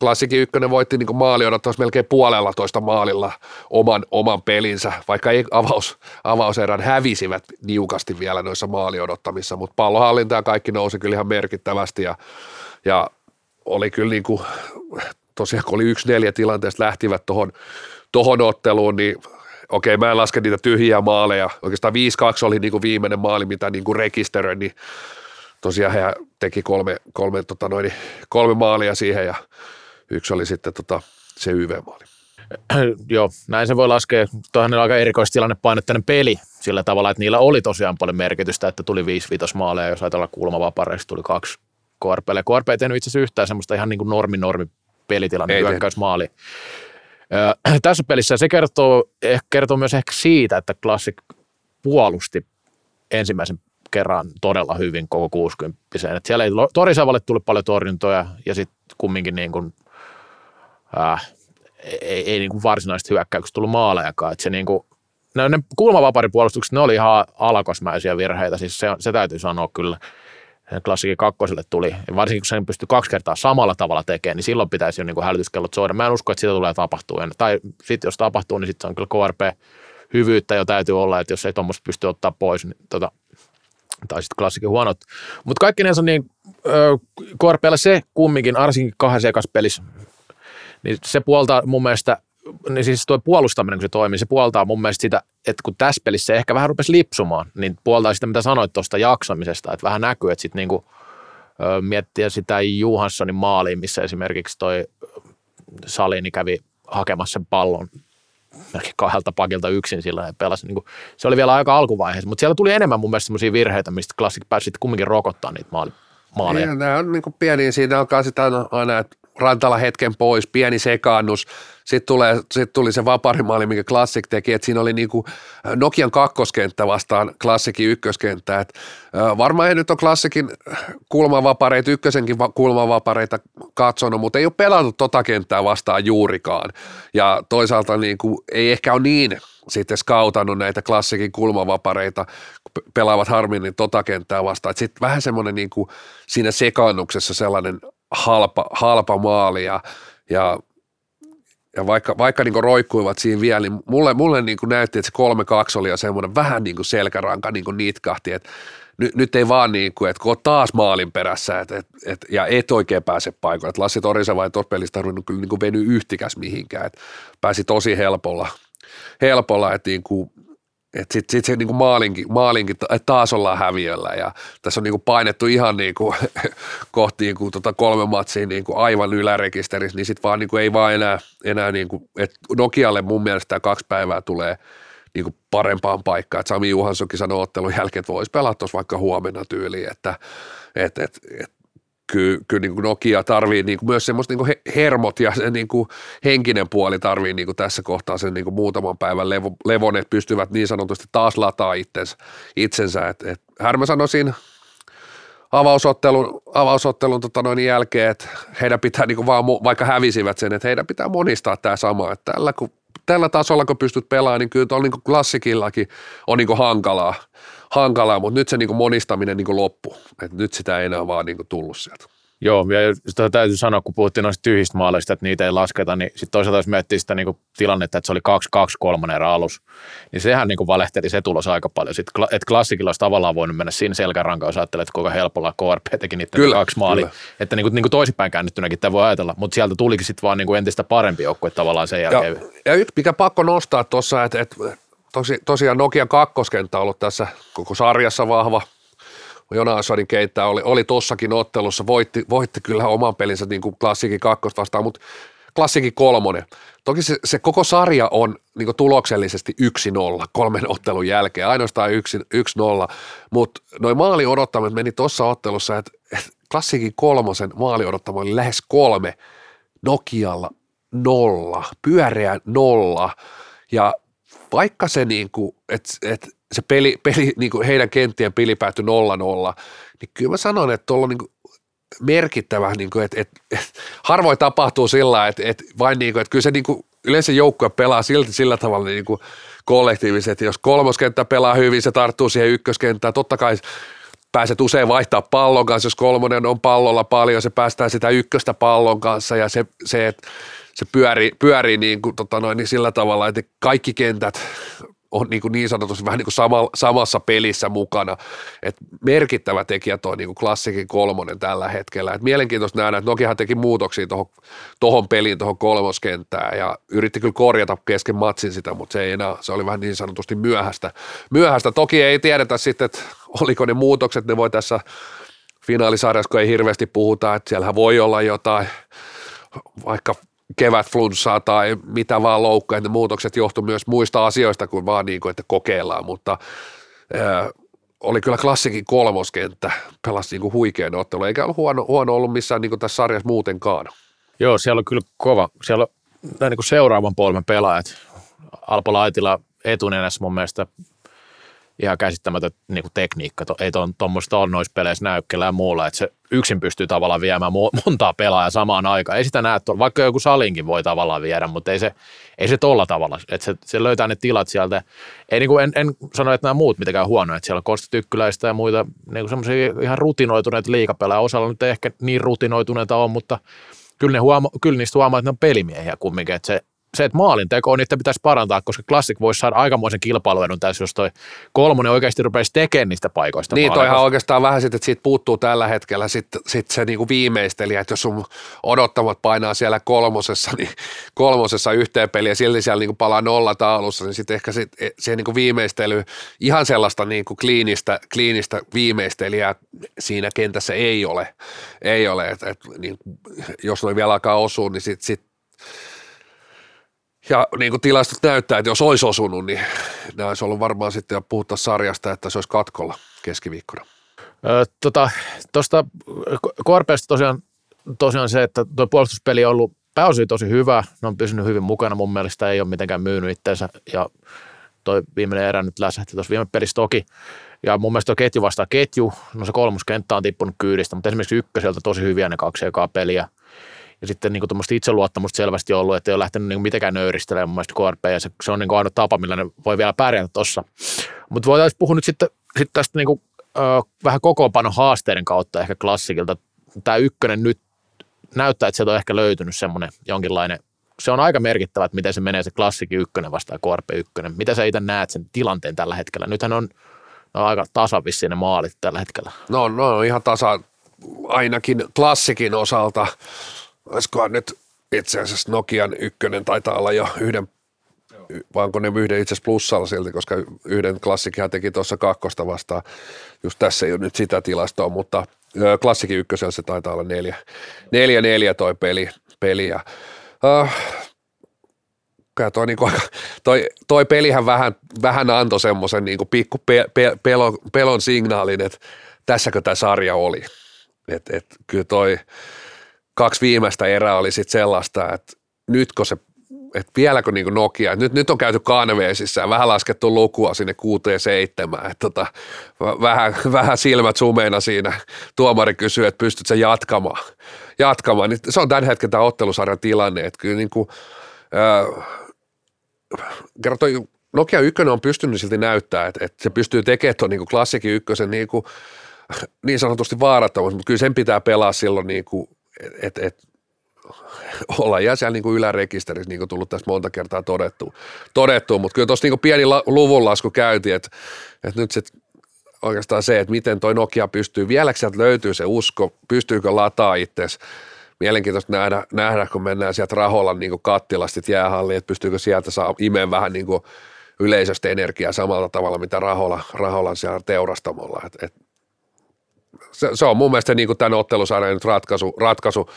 Klassikin ykkönen voitti niin maali odottaisi melkein puolella toista maalilla oman, oman pelinsä, vaikka ei avaus, avauserän hävisivät niukasti vielä noissa maali odottamissa, mutta pallohallinta ja kaikki nousi kyllä ihan merkittävästi ja, ja oli kyllä niin kuin, tosiaan kun oli yksi neljä tilanteesta lähtivät tuohon tohon otteluun, niin okei, mä en laske niitä tyhjiä maaleja. Oikeastaan 5-2 oli niin kuin viimeinen maali, mitä niin kuin rekisteröin, niin tosiaan he teki kolme, kolme, tota noin, kolme maalia siihen ja yksi oli sitten tota, se YV-maali. Joo, näin se voi laskea. Tuohan on aika erikoistilanne painotteinen peli sillä tavalla, että niillä oli tosiaan paljon merkitystä, että tuli 5 maaleja, jos ajatellaan kulmavapareista tuli kaksi KRPlle. KRP ei tehnyt itse asiassa yhtään semmoista ihan niin kuin normi, normi pelitilanne, ei hyökkäysmaali. Öö, tässä pelissä se kertoo, eh, kertoo myös ehkä siitä, että Classic puolusti ensimmäisen kerran todella hyvin koko 60 että Siellä ei Torisavalle tuli paljon torjuntoja ja sitten kumminkin niin kuin, äh, ei, ei niin kuin varsinaisesti hyökkäyksessä tullut maalejakaan. Että se niin kuin, ne, ne kulmavaparipuolustukset, ne oli ihan alakosmäisiä virheitä, siis se, se täytyy sanoa kyllä – klassikin kakkoselle tuli, varsinkin kun sen pystyy kaksi kertaa samalla tavalla tekemään, niin silloin pitäisi jo niin kuin hälytyskellot soida. Mä en usko, että sitä tulee tapahtua. Tai sitten jos tapahtuu, niin sitten se on kyllä KRP hyvyyttä jo täytyy olla, että jos ei tuommoista pysty ottaa pois, niin tota, tai sitten klassikin huonot. Mutta kaikki ne on niin, KRPllä se kumminkin, arsinkin kahdessa ekassa pelissä, niin se puoltaa mun mielestä niin siis tuo puolustaminen, kun se toimii, se puoltaa mun mielestä sitä, että kun tässä pelissä ehkä vähän rupesi lipsumaan, niin puoltaa sitä, mitä sanoit tuosta jaksamisesta, että vähän näkyy, että sitten niinku, miettiä sitä Johanssonin maaliin, missä esimerkiksi toi Salini kävi hakemassa sen pallon melkein kahdelta pakilta yksin sillä ja pelasi. Niin se oli vielä aika alkuvaiheessa, mutta siellä tuli enemmän mun mielestä sellaisia virheitä, mistä Classic pääsi kumminkin rokottaa niitä maaleja. Niin, nämä on niin pieniä, siinä alkaa sitä aina, että Rantala hetken pois, pieni sekaannus, sitten, tulee, sitten tuli se vaparimaali, mikä Classic teki, että siinä oli niinku Nokian kakkoskenttä vastaan Classicin ykköskenttä. Et, varmaan ei nyt ole Classicin kulmavapareita, ykkösenkin kulmavapareita katsonut, mutta ei ole pelannut tota kenttää vastaan juurikaan. Ja toisaalta niinku, ei ehkä ole niin sitten skautannut näitä klassikin kulmavapareita, kun pelaavat harmin tota kenttää vastaan. Sitten vähän semmoinen niinku siinä sekaannuksessa sellainen halpa, halpa maali ja, ja ja vaikka, vaikka niin roikkuivat siinä vielä, niin mulle, mulle niin näytti, että se 3-2 oli jo semmoinen vähän niin selkäranka niin nitkahti, että nyt, nyt ei vaan niin kuin, että kun taas maalin perässä et, et, et, ja et oikein pääse paikoille, että Lassi Torisa vai tuossa pelissä tarvinnut kyllä niin kuin veny yhtikäs mihinkään, että pääsi tosi helpolla, helpolla että niin kuin, että sitten sit se niinku maalinkin, maalinkin taas ollaan häviöllä ja tässä on niinku painettu ihan niinku kohti niinku tota kolme matsia niinku aivan ylärekisterissä, niin sitten vaan niinku ei vaan enää, enää niinku, että Nokialle mun mielestä tämä kaksi päivää tulee niinku parempaan paikkaan. Et Sami Juhanssokin sanoi ottelun jälkeen, että voisi pelata tuossa vaikka huomenna tyyliin, että et, et, et, kyllä, kyllä niin kuin Nokia tarvii niin kuin myös semmoista niin kuin hermot ja se niin kuin henkinen puoli tarvii niin kuin tässä kohtaa sen niin kuin muutaman päivän levo, levon, että pystyvät niin sanotusti taas lataa itsensä. itsensä. Et, et, Härmä sanoi siinä avausottelun, avausottelun tota noin jälkeen, että heidän pitää niin kuin vaan, vaikka hävisivät sen, että heidän pitää monistaa tämä sama, että tällä, kun, tällä tasolla kun pystyt pelaamaan, niin kyllä tuolla niin klassikillakin on niin kuin hankalaa hankalaa, mutta nyt se niin monistaminen niin loppuu. Et nyt sitä ei enää vaan niin tullut sieltä. Joo, ja sitä täytyy sanoa, kun puhuttiin noista tyhjistä maaleista, että niitä ei lasketa, niin sitten toisaalta jos miettii sitä niin tilannetta, että se oli 2-2 kolmannen erä alus, niin sehän niin valehteli se tulos aika paljon. Sitten, että klassikilla olisi tavallaan voinut mennä siinä selkärankaan, jos ajattelet, että kuinka helpolla KRP teki niitä kyllä, kaksi maalia. Kyllä. Että niin kuin, niin kuin toisinpäin käännettynäkin tämä voi ajatella, mutta sieltä tulikin sitten vaan niin kuin entistä parempi joukkue tavallaan sen jälkeen. Ja, ja yksi, mikä pakko nostaa tuossa, että, että tosi, tosiaan Nokian kakkoskenttä on ollut tässä koko sarjassa vahva. Jonassonin keittää oli, oli tossakin ottelussa, voitti, voitti kyllä oman pelinsä niin kuin klassikin kakkosta vastaan, mutta klassikin kolmonen. Toki se, se koko sarja on niin kuin tuloksellisesti 1-0 kolmen ottelun jälkeen, ainoastaan 1-0, mutta noin maali odottamat meni tuossa ottelussa, että, että klassikin kolmosen maali odottama oli lähes kolme, Nokialla nolla, pyöreä nolla, ja vaikka se niin kuin, että et se peli, peli niin kuin heidän kenttien peli päättyi 0-0, niin kyllä mä sanon, että tuolla niin kuin merkittävä, niin kuin, että, että, että harvoin tapahtuu sillä että, että vain niin kuin, että kyllä se niin kuin, yleensä joukkue pelaa silti sillä tavalla niin kuin kollektiivisesti, jos kolmoskenttä pelaa hyvin, se tarttuu siihen ykköskenttään, totta kai pääset usein vaihtaa pallon kanssa, jos kolmonen on pallolla paljon, se päästää sitä ykköstä pallon kanssa ja se, se että se pyörii, pyörii niin, kuin, tota noin, niin sillä tavalla, että kaikki kentät on niin, kuin niin sanotusti vähän niin kuin sama, samassa pelissä mukana. Et merkittävä tekijä tuo niin klassikin kolmonen tällä hetkellä. Et mielenkiintoista nähdä, että Nokiahan teki muutoksia tuohon tohon peliin, tuohon kolmoskenttään ja yritti kyllä korjata kesken matsin sitä, mutta se ei enää, se oli vähän niin sanotusti myöhäistä. myöhäistä. Toki ei tiedetä sitten, että oliko ne muutokset, ne voi tässä finaalisarjassa, kun ei hirveästi puhuta, että siellähän voi olla jotain vaikka kevätflunssaa tai mitä vaan loukkoja, ne muutokset johtu myös muista asioista kuin vaan niin kuin, että kokeillaan, mutta ää, oli kyllä klassikin kolmoskenttä, pelasi niin kuin huikean ottelu, eikä ollut huono, huono ollut missään niin kuin tässä sarjassa muutenkaan. Joo, siellä on kyllä kova, siellä on niin kuin seuraavan polven pelaajat, Alpo Laitila etunenässä mun mielestä ihan käsittämätön niin tekniikka. Ei tuommoista ole noissa peleissä näykkellä ja muulla, että se yksin pystyy tavallaan viemään montaa pelaajaa samaan aikaan. Ei sitä näe, vaikka joku salinkin voi tavallaan viedä, mutta ei se, ei se tolla tavalla. Että se, se löytää ne tilat sieltä. Ei, niin kuin en, en sano, että nämä muut mitenkään huonoja, että siellä on Kosta Tykkyläistä ja muita niin semmoisia ihan rutinoituneita liikapelaajia. Osalla nyt ei ehkä niin rutinoituneita on, mutta kyllä, ne huoma, kyllä niistä huomaa, että ne on pelimiehiä kumminkin. Että se, se, että maalinteko on, että pitäisi parantaa, koska Classic voisi saada aikamoisen kilpailuedun tässä, jos toi kolmonen oikeasti rupeaisi tekemään niistä paikoista. Niin, toihan oikeastaan vähän sitten, että siitä puuttuu tällä hetkellä sitten sit se niinku viimeistelijä, että jos sun odottamat painaa siellä kolmosessa, niin kolmosessa yhteen peliä, silti siellä niinku palaa nolla taulussa, niin sitten ehkä sit, se niinku viimeistely, ihan sellaista niinku kliinistä, kliinistä viimeistelijää siinä kentässä ei ole. Ei ole, että et, niin, jos noin vielä alkaa osua, niin sitten sit ja niin kuin tilastot näyttää, että jos olisi osunut, niin nämä olisi ollut varmaan sitten jo puhuttaa sarjasta, että se olisi katkolla keskiviikkona. Tuosta tota, KRPstä tosiaan, tosiaan se, että tuo puolustuspeli on ollut pääosin tosi hyvä, ne on pysynyt hyvin mukana, mun mielestä ei ole mitenkään myynyt itseensä ja toi viimeinen erä nyt läsähti tuossa viime pelissä toki. Ja mun mielestä tuo ketju vastaa ketju, no se kolmoskenttä on tippunut kyydistä, mutta esimerkiksi ykköseltä tosi hyviä ne kaksi ekaa peliä. Ja sitten niin tuommoista itseluottamusta selvästi ollut, että ei ole lähtenyt niin mitenkään nöyristelemään mun KRP, ja se, se on niin ainoa tapa, millä ne voi vielä pärjätä tuossa. Mutta voitaisiin puhua nyt sitten, sitten tästä niin kuin, ö, vähän kokoonpanon haasteiden kautta ehkä klassikilta. Tämä ykkönen nyt näyttää, että sieltä on ehkä löytynyt semmoinen jonkinlainen, se on aika merkittävä, että miten se menee se klassikin ykkönen vastaan KRP ykkönen. Mitä sä itse näet sen tilanteen tällä hetkellä? Nythän on, on aika tasavissi ne maalit tällä hetkellä. No, no ihan tasa ainakin klassikin osalta. Olisikohan nyt itse asiassa Nokian ykkönen taitaa olla jo yhden vai onko ne yhden itse asiassa plussalla silti, koska yhden klassikin teki tuossa kakkosta vastaan. Just tässä ei ole nyt sitä tilastoa, mutta klassikin ykkösellä se taitaa olla neljä, neljä, neljä toi peli. peli ja, uh, toi, niinku, toi, toi pelihän vähän, vähän antoi semmoisen niinku pikku pe, pe, pelon, pelon signaalin, että tässäkö tämä sarja oli. Et, et, kyllä toi kaksi viimeistä erää oli sitten sellaista, että nytkö se että vieläkö niin Nokia, nyt, nyt on käyty kanveesissa ja vähän laskettu lukua sinne kuuteen seitsemään, että tota, vähän, vähän silmät sumeina siinä. Tuomari kysyy, että pystyt sä jatkamaan. jatkamaan. Niin se on tämän hetken tämä ottelusarjan tilanne, että kyllä niin kuin, äh, kerro toi Nokia 1 on pystynyt silti näyttää, että, että se pystyy tekemään tuon niin klassikin ykkösen niin, kuin, niin sanotusti vaarattomuus, mutta kyllä sen pitää pelaa silloin niin kuin, että et, olla siellä niin ylärekisterissä, niin kuin tullut tästä monta kertaa todettu, todettu mutta kyllä tuossa niin pieni la, luvunlasku käytiin, että, että nyt sitten oikeastaan se, että miten toi Nokia pystyy, vieläkö sieltä löytyy se usko, pystyykö lataa itseäsi, mielenkiintoista nähdä, nähdä, kun mennään sieltä raholla niin kattilasti jäähalliin, että pystyykö sieltä saa imeen vähän niin yleisöstä energiaa samalla tavalla, mitä raholla, raholla siellä teurastamolla. Et, et, se, se, on mun mielestä niin kuin tämän ottelusarjan nyt ratkaisu, ratkaisu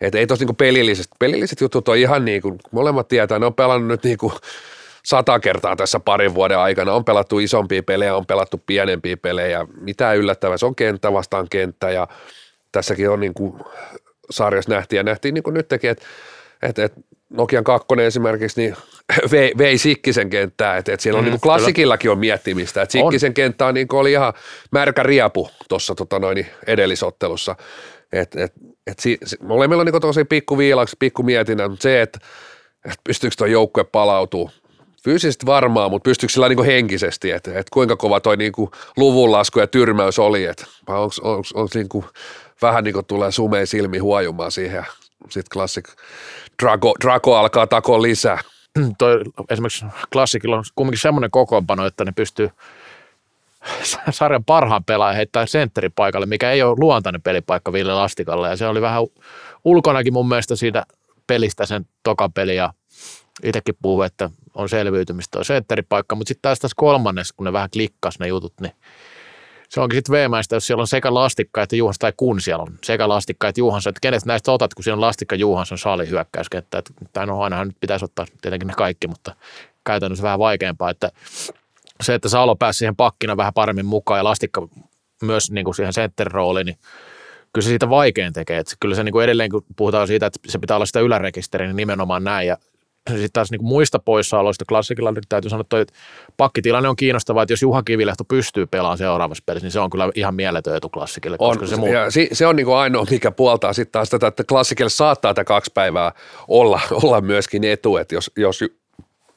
että ei tuossa niinku pelilliset, pelilliset jutut on ihan niin kuin, molemmat tietää, ne on pelannut nyt niin kuin sata kertaa tässä parin vuoden aikana. On pelattu isompia pelejä, on pelattu pienempiä pelejä. Mitä yllättävää, se on kenttä vastaan kenttä ja tässäkin on niin kuin sarjassa nähtiin ja nähtiin niin kuin nytkin, että, että, että Nokian kakkonen esimerkiksi niin vei, vei Sikkisen kenttää, että, että siellä on mm, niin kuin klassikillakin on miettimistä, että Sikkisen on. kenttä on niin kuin oli ihan märkä riepu tuossa tota noin, edellisottelussa, että, että et si, si, molemmilla on niin tosi pikku viilaksi, pikku mietinnä, mutta se, että et pystyykö tuo joukkue palautuu, fyysisesti varmaa, mutta pystyykö sillä niin henkisesti, että, että kuinka kova toi niin luvunlasku ja tyrmäys oli, että onko niin vähän niin kuin tulee sumeen silmi huojumaan siihen sitten klassik Drago, Drago alkaa takoa lisää. Toi, esimerkiksi klassikilla on kumminkin semmoinen kokoonpano, että ne pystyy sarjan parhaan pelaajan heittää sentteripaikalle, mikä ei ole luontainen pelipaikka Ville Lastikalle. Ja se oli vähän ulkonakin mun mielestä siitä pelistä sen tokapeli ja itsekin puhuu, että on selviytymistä tuo sentteripaikka, mutta sitten taas tässä kolmannes, kun ne vähän klikkas ne jutut, niin se onkin sitten veemäistä, jos siellä on sekä Lastikka että Juhans, tai kun siellä on sekä Lastikka että Juhans, että kenet näistä otat, kun siellä on Lastikka, Juhans on saali hyökkäyskenttä, että no ainahan nyt pitäisi ottaa tietenkin ne kaikki, mutta käytännössä vähän vaikeampaa, että se, että Salo pääsi siihen pakkina vähän paremmin mukaan ja Lastikka myös niin kuin siihen center-rooliin, niin kyllä se siitä vaikein tekee. Että kyllä se niin kuin edelleen, kun puhutaan siitä, että se pitää olla sitä ylärekisteriä, niin nimenomaan näin. Ja sitten taas niin kuin muista poissaoloista klassikilla niin täytyy sanoa, että pakkitilanne on kiinnostava, että jos Juha Kivilehto pystyy pelaamaan seuraavassa pelissä, niin se on kyllä ihan mieletön etu klassikille. On, koska se, muu... ja se, se on niin kuin ainoa, mikä puoltaa sitten taas tätä, että klassikille saattaa tätä kaksi päivää olla, olla myöskin etu, että jos, jos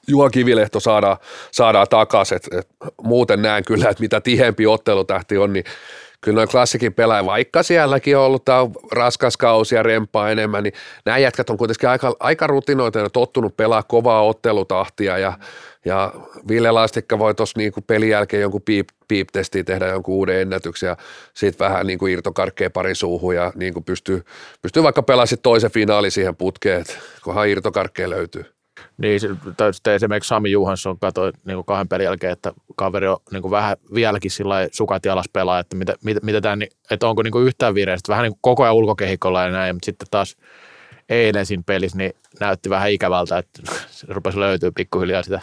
Juha Kivilehto saadaan, saadaan takaisin. Et, et, muuten näen kyllä, että mitä tihempi ottelutähti on, niin kyllä noin klassikin pelaa, vaikka sielläkin on ollut tämä raskas kausi ja rempaa enemmän, niin nämä jätkät on kuitenkin aika, aika rutinoita ja tottunut pelaa kovaa ottelutahtia ja, ja Ville Lastikka voi tuossa niinku pelin jälkeen jonkun piip, piip-testiin tehdä jonkun uuden ennätyksen ja sitten vähän niinku irtokarkkeen pari suuhun ja niinku pystyy, pystyy vaikka pelaamaan toisen finaali siihen putkeen, kunhan irtokarkkeen löytyy. Niin, sitten esimerkiksi Sami Juhansson katsoi niin kuin kahden pelin jälkeen, että kaveri on niin kuin vähän vieläkin sillä sukat jalas pelaa, että, mitä, mitä, mitä tämän, että onko niin kuin yhtään vireistä, vähän niin kuin koko ajan ulkokehikolla ja näin, mutta sitten taas eilen siinä pelissä niin näytti vähän ikävältä, että se rupesi löytyä pikkuhiljaa sitä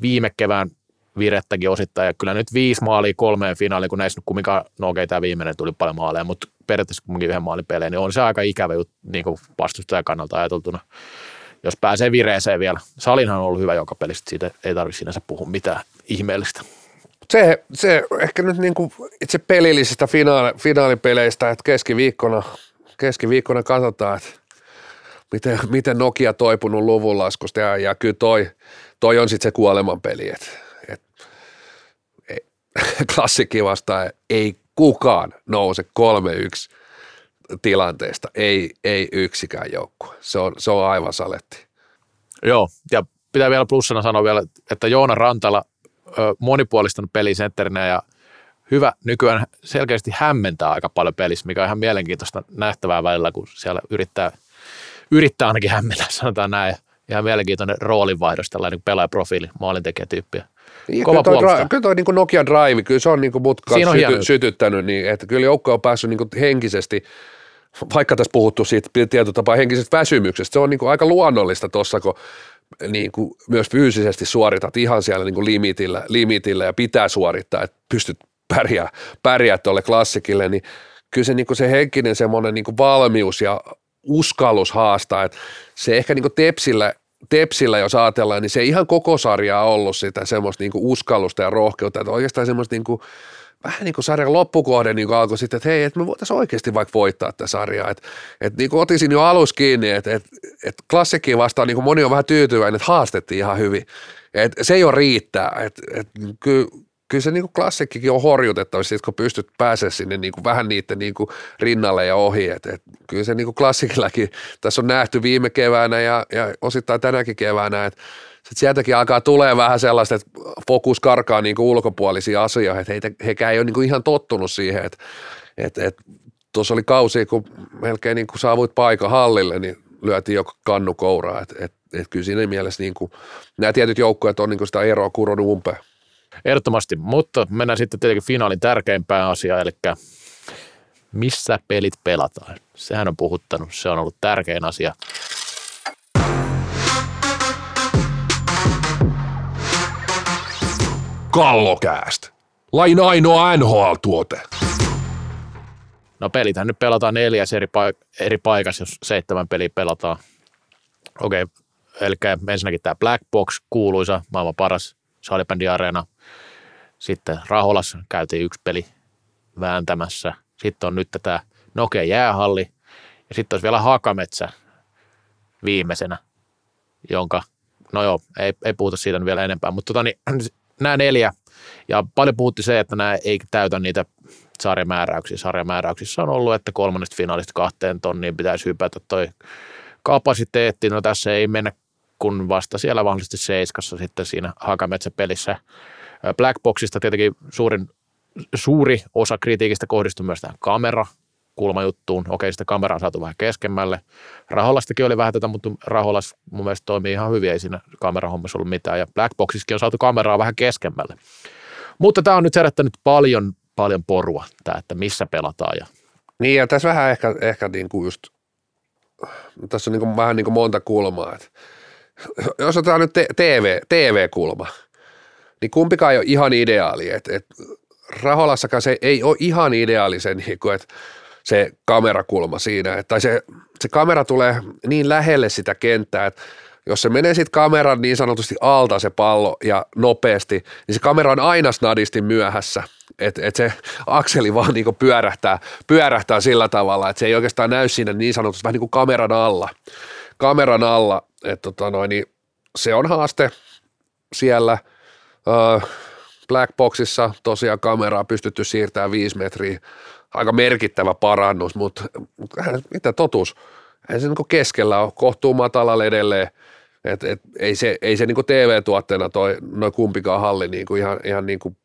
viime kevään virettäkin osittain, ja kyllä nyt viisi maalia kolmeen finaaliin, kun näissä nyt kumminkaan, no okei, tämä viimeinen tuli paljon maaleja, mutta periaatteessa kumminkin yhden maalin pelejä, niin on se aika ikävä juttu niin vastustajan kannalta ajateltuna, jos pääsee vireeseen vielä. Salinhan on ollut hyvä joka pelistä, siitä ei tarvitse sinänsä puhua mitään ihmeellistä. Se, se ehkä nyt niin kuin itse pelillisistä finaali, finaalipeleistä, että keskiviikkona, keskiviikkona katsotaan, että miten, miten Nokia toipunut luvun laskusta ja, ja kyllä toi, toi on sitten se kuolemanpeli, että et, et, klassikki vastaan ei kukaan nouse 3-1 tilanteesta, ei, ei yksikään joukkue. Se on, se on aivan saletti. Joo, ja pitää vielä plussana sanoa vielä, että Joona Rantala monipuolistanut pelisentterinä ja hyvä nykyään selkeästi hämmentää aika paljon pelissä, mikä on ihan mielenkiintoista nähtävää välillä, kun siellä yrittää, yrittää ainakin hämmentää, sanotaan näin. Ihan mielenkiintoinen roolinvaihdos, tällainen pelaajaprofiili, maalintekijätyyppi. Niin, Kova kyllä toi, kyllä toi niin kuin Nokia Drive, kyllä se on niin mut syty, sytyttänyt, niin että kyllä joukko on päässyt niin kuin henkisesti, vaikka tässä puhuttu siitä tietyllä tapaa henkisestä väsymyksestä, se on niin kuin aika luonnollista tuossa, kun niin kuin myös fyysisesti suoritat ihan siellä niin kuin limitillä, limitillä ja pitää suorittaa, että pystyt pärjää, pärjää tuolle klassikille, niin kyllä se, niin kuin se henkinen semmoinen niin kuin valmius ja uskallus haastaa, että se ehkä niin kuin tepsillä, tepsillä, jos ajatellaan, niin se ei ihan koko sarja on ollut sitä semmoista niin kuin uskallusta ja rohkeutta, että oikeastaan semmoista niin kuin vähän niin kuin sarjan loppukohde niin kuin alkoi sitten, että hei, että me voitaisiin oikeasti vaikka voittaa tätä sarjaa. Että, että niin kuin otisin jo alus kiinni, että, että, että klassikkiin vastaan niin kuin moni on vähän tyytyväinen, että haastettiin ihan hyvin. Että se ole riittää. Että, että kyllä, kyllä se niin klassikkikin on horjutettavissa, kun pystyt pääsemään sinne niin kuin vähän niiden niin kuin rinnalle ja ohi. Että, että kyllä se niin kuin klassikillakin tässä on nähty viime keväänä ja, ja osittain tänäkin keväänä, että sitten sieltäkin alkaa tulee vähän sellaista, että fokus karkaa niin kuin ulkopuolisia asioita, että heitä, hekään ei ole niin kuin ihan tottunut siihen, että, että, että tuossa oli kausi, kun melkein niin kuin saavuit paikan hallille, niin lyötiin jo kannu kouraa, että, että, että kyllä siinä mielessä niin kuin, nämä tietyt joukkueet on niin kuin sitä eroa kuronut umpeen. Ehdottomasti, mutta mennään sitten tietenkin finaalin tärkeimpään asiaan, eli missä pelit pelataan. Sehän on puhuttanut, se on ollut tärkein asia. Kallokääst. Lain ainoa NHL-tuote. No pelithän nyt pelataan neljäs eri, paik- eri paikassa, jos seitsemän peliä pelataan. Okei, okay. eli ensinnäkin tämä Black Box, kuuluisa, maailman paras salibändiareena. Sitten Raholassa käytiin yksi peli vääntämässä. Sitten on nyt tämä Nokia jäähalli. Ja sitten olisi vielä Hakametsä viimeisenä, jonka, no joo, ei, ei puhuta siitä vielä enempää, mutta tota, niin, nämä neljä, ja paljon puhutti se, että nämä ei täytä niitä sarjamääräyksiä. Sarjamääräyksissä on ollut, että kolmannesta finaalista kahteen tonniin pitäisi hypätä toi kapasiteetti. No tässä ei mennä kun vasta siellä mahdollisesti seiskassa sitten siinä Hakametsä-pelissä. Black Boxista tietenkin suurin, suuri osa kritiikistä kohdistui myös tähän kamera kulmajuttuun. Okei, sitä kameraa on saatu vähän keskemmälle. Raholastakin oli vähän tätä, mutta Raholas mun mielestä toimii ihan hyvin, ei siinä kamerahommassa ollut mitään. Ja Blackboxissakin on saatu kameraa vähän keskemmälle. Mutta tämä on nyt herättänyt paljon, paljon porua, tämä, että missä pelataan. Ja... Niin, ja tässä vähän ehkä, ehkä niin kuin just, tässä on niin kuin vähän niin kuin monta kulmaa. Että jos otetaan nyt TV, TV-kulma, niin kumpikaan ei ole ihan ideaali. Että, että Raholassakaan se ei ole ihan ideaali se, niin kuin, että se kamerakulma siinä, tai se, se kamera tulee niin lähelle sitä kenttää, että jos se menee sitten kameran niin sanotusti alta se pallo ja nopeasti, niin se kamera on aina snadisti myöhässä. Että et se akseli vaan niinku pyörähtää, pyörähtää sillä tavalla, että se ei oikeastaan näy siinä niin sanotusti vähän niin kuin kameran alla. Kameran alla, että tota niin se on haaste siellä. Black Boxissa tosiaan kameraa pystytty siirtämään viisi metriä aika merkittävä parannus, mutta, mutta mitä totuus, ei se niin keskellä ole kohtuu matalalle edelleen, et, et, ei se, ei se niin TV-tuotteena toi, noin kumpikaan halli niin kuin ihan, ihan niin kuin,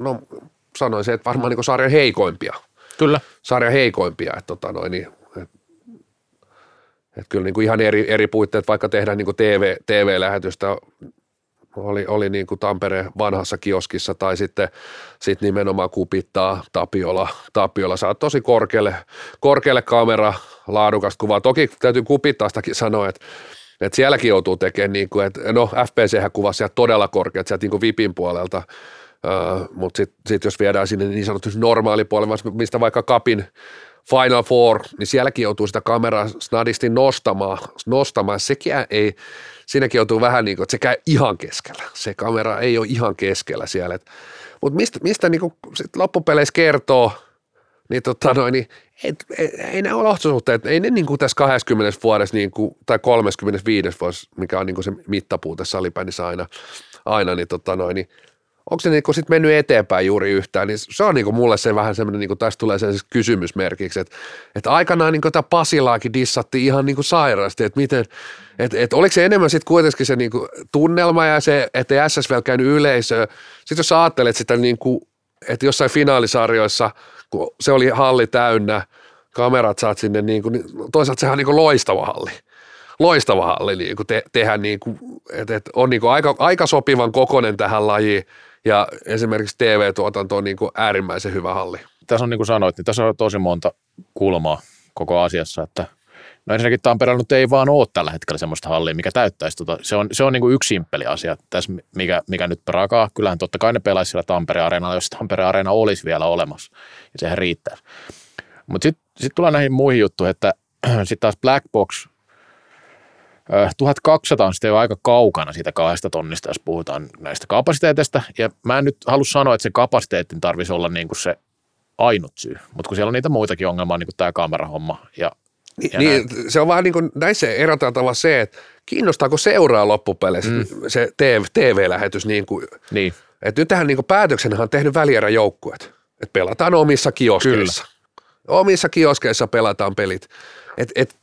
no sanoisin, että varmaan niin sarjan heikoimpia. Kyllä. Sarjan heikoimpia, että tota noin, niin, et, et kyllä niin kuin ihan eri, eri puitteet, vaikka tehdään niin kuin TV, TV-lähetystä oli, oli niin kuin Tampereen vanhassa kioskissa tai sitten sit nimenomaan kupittaa Tapiola. Tapiola saa tosi korkealle, korkealle kamera, laadukasta kuvaa. Toki täytyy kupittaastakin sanoa, että että sielläkin joutuu tekemään, niin kuin, että no FPC kuvasi sieltä todella korkeat sieltä niin kuin VIPin puolelta, uh, mutta sitten sit jos viedään sinne niin sanotusti normaalipuolelle, mistä vaikka kapin, Final Four, niin sielläkin joutuu sitä kameraa snadisti nostamaan, nostamaan. Sekin ei, siinäkin joutuu vähän niin kuin, että se käy ihan keskellä. Se kamera ei ole ihan keskellä siellä. Mutta mistä, mistä niin kuin sit loppupeleissä kertoo, niin, tota noin, niin et, et, ei nämä olosuhteet, ei ne niin kuin tässä 20 vuodessa niin kuin, tai 35 vuodessa, mikä on niin kuin se mittapuu tässä salibändissä aina, aina niin, tota noin, niin onko se niinku sit mennyt eteenpäin juuri yhtään, niin se on niinku mulle se vähän semmoinen, niinku tästä tulee se kysymysmerkiksi, että, että aikanaan niinku tämä Pasilaakin dissatti ihan niinku sairaasti, että miten, että, että oliko se enemmän sitten kuitenkin se niinku tunnelma ja se, että SSV käynyt yleisöä. Sitten jos ajattelet sitä niinku, että jossain finaalisarjoissa, kun se oli halli täynnä, kamerat saat sinne, niinku, niin toisaalta sehän on niinku loistava halli. Loistava halli niin te, tehdä, niin kuin, että, että on niin kuin aika, aika sopivan kokonen tähän lajiin ja esimerkiksi TV-tuotanto on niin kuin äärimmäisen hyvä halli. Tässä on niin kuin sanoit, niin tässä on tosi monta kulmaa koko asiassa, että No ensinnäkin Tampereella nyt ei vaan ole tällä hetkellä semmoista hallia, mikä täyttäisi tota. Se on, se on niin kuin yksi simppeli asia tässä, mikä, mikä nyt prakaa. Kyllähän totta kai ne pelaisi siellä Tampereen areenalla, jos Tampereen areena olisi vielä olemassa. Ja sehän riittää. Mutta sitten sit tulee näihin muihin juttuihin, että sitten taas Black Box 1200 on sitten jo aika kaukana siitä kahdesta tonnista, jos puhutaan näistä kapasiteeteista. Ja mä en nyt halua sanoa, että se kapasiteetin tarvitsisi olla niin kuin se ainut syy, mutta kun siellä on niitä muitakin ongelmaa, niin kuin tämä kamerahomma. Ja, ja niin, näin. se on vähän niin kuin näissä eroteltava se, että kiinnostaako seuraa loppupeleissä mm. se TV-lähetys. Niin kuin, niin. Että nyt tähän niin päätöksenä on tehnyt välierä joukkuet, että pelataan omissa kioskeissa. Kyllä. Omissa kioskeissa pelataan pelit. Et, et,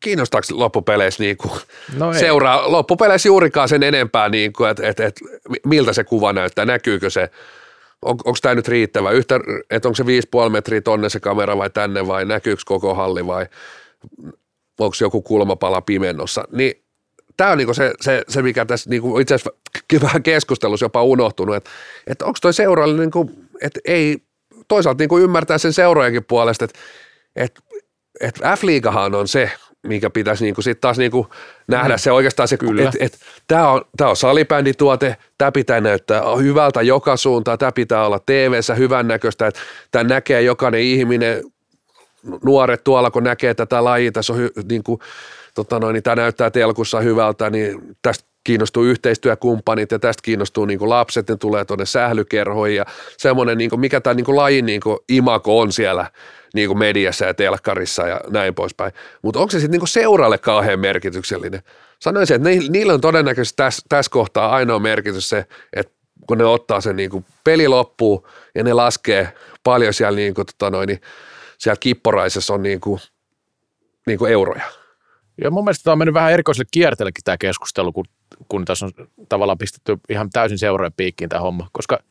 kiinnostaako loppupeleissä niin kuin no seuraa loppupeleissä juurikaan sen enempää, niin kuin, että, että, että miltä se kuva näyttää, näkyykö se, on, onko tämä nyt riittävä, Yhtä, että onko se 5,5 metriä tonne se kamera vai tänne vai näkyykö koko halli vai onko joku kulmapala pimennossa, niin tämä on niinku se, se, se, mikä tässä niinku itse asiassa vähän keskustelussa jopa unohtunut, että, että onko toi seuraajalle, niinku, että ei toisaalta niinku ymmärtää sen seuraajankin puolesta, että, että, että F-liigahan on se, mikä pitäisi niinku sitten taas niinku nähdä mm. se oikeastaan se, että et, tämä on, tää on salibändituote, tämä pitää näyttää hyvältä joka suuntaan, tämä pitää olla TV-ssä hyvännäköistä, että tämä näkee jokainen ihminen, nuoret tuolla, kun näkee tätä lajia, tässä on hy, niinku, tota noin, niin tämä näyttää telkussa hyvältä, niin tästä kiinnostuu yhteistyökumppanit ja tästä kiinnostuu niin kuin lapset, ne tulee tuonne sählykerhoihin ja semmoinen, niin kuin mikä tämä niin kuin lajin niin kuin imako on siellä niin kuin mediassa ja telkkarissa ja näin poispäin. Mutta onko se sitten niin seuralle kauhean merkityksellinen? Sanoisin, että niillä on todennäköisesti tässä, tässä kohtaa ainoa merkitys se, että kun ne ottaa sen niin kuin peli loppuun ja ne laskee paljon siellä, niin kuin, tota noin, niin siellä kipporaisessa on niin kuin, niin kuin euroja. Ja mun mielestä tämä on mennyt vähän erikoiselle kierteellekin tämä keskustelu, kun, kun tässä on tavallaan pistetty ihan täysin seurojen piikkiin tämä homma, koska –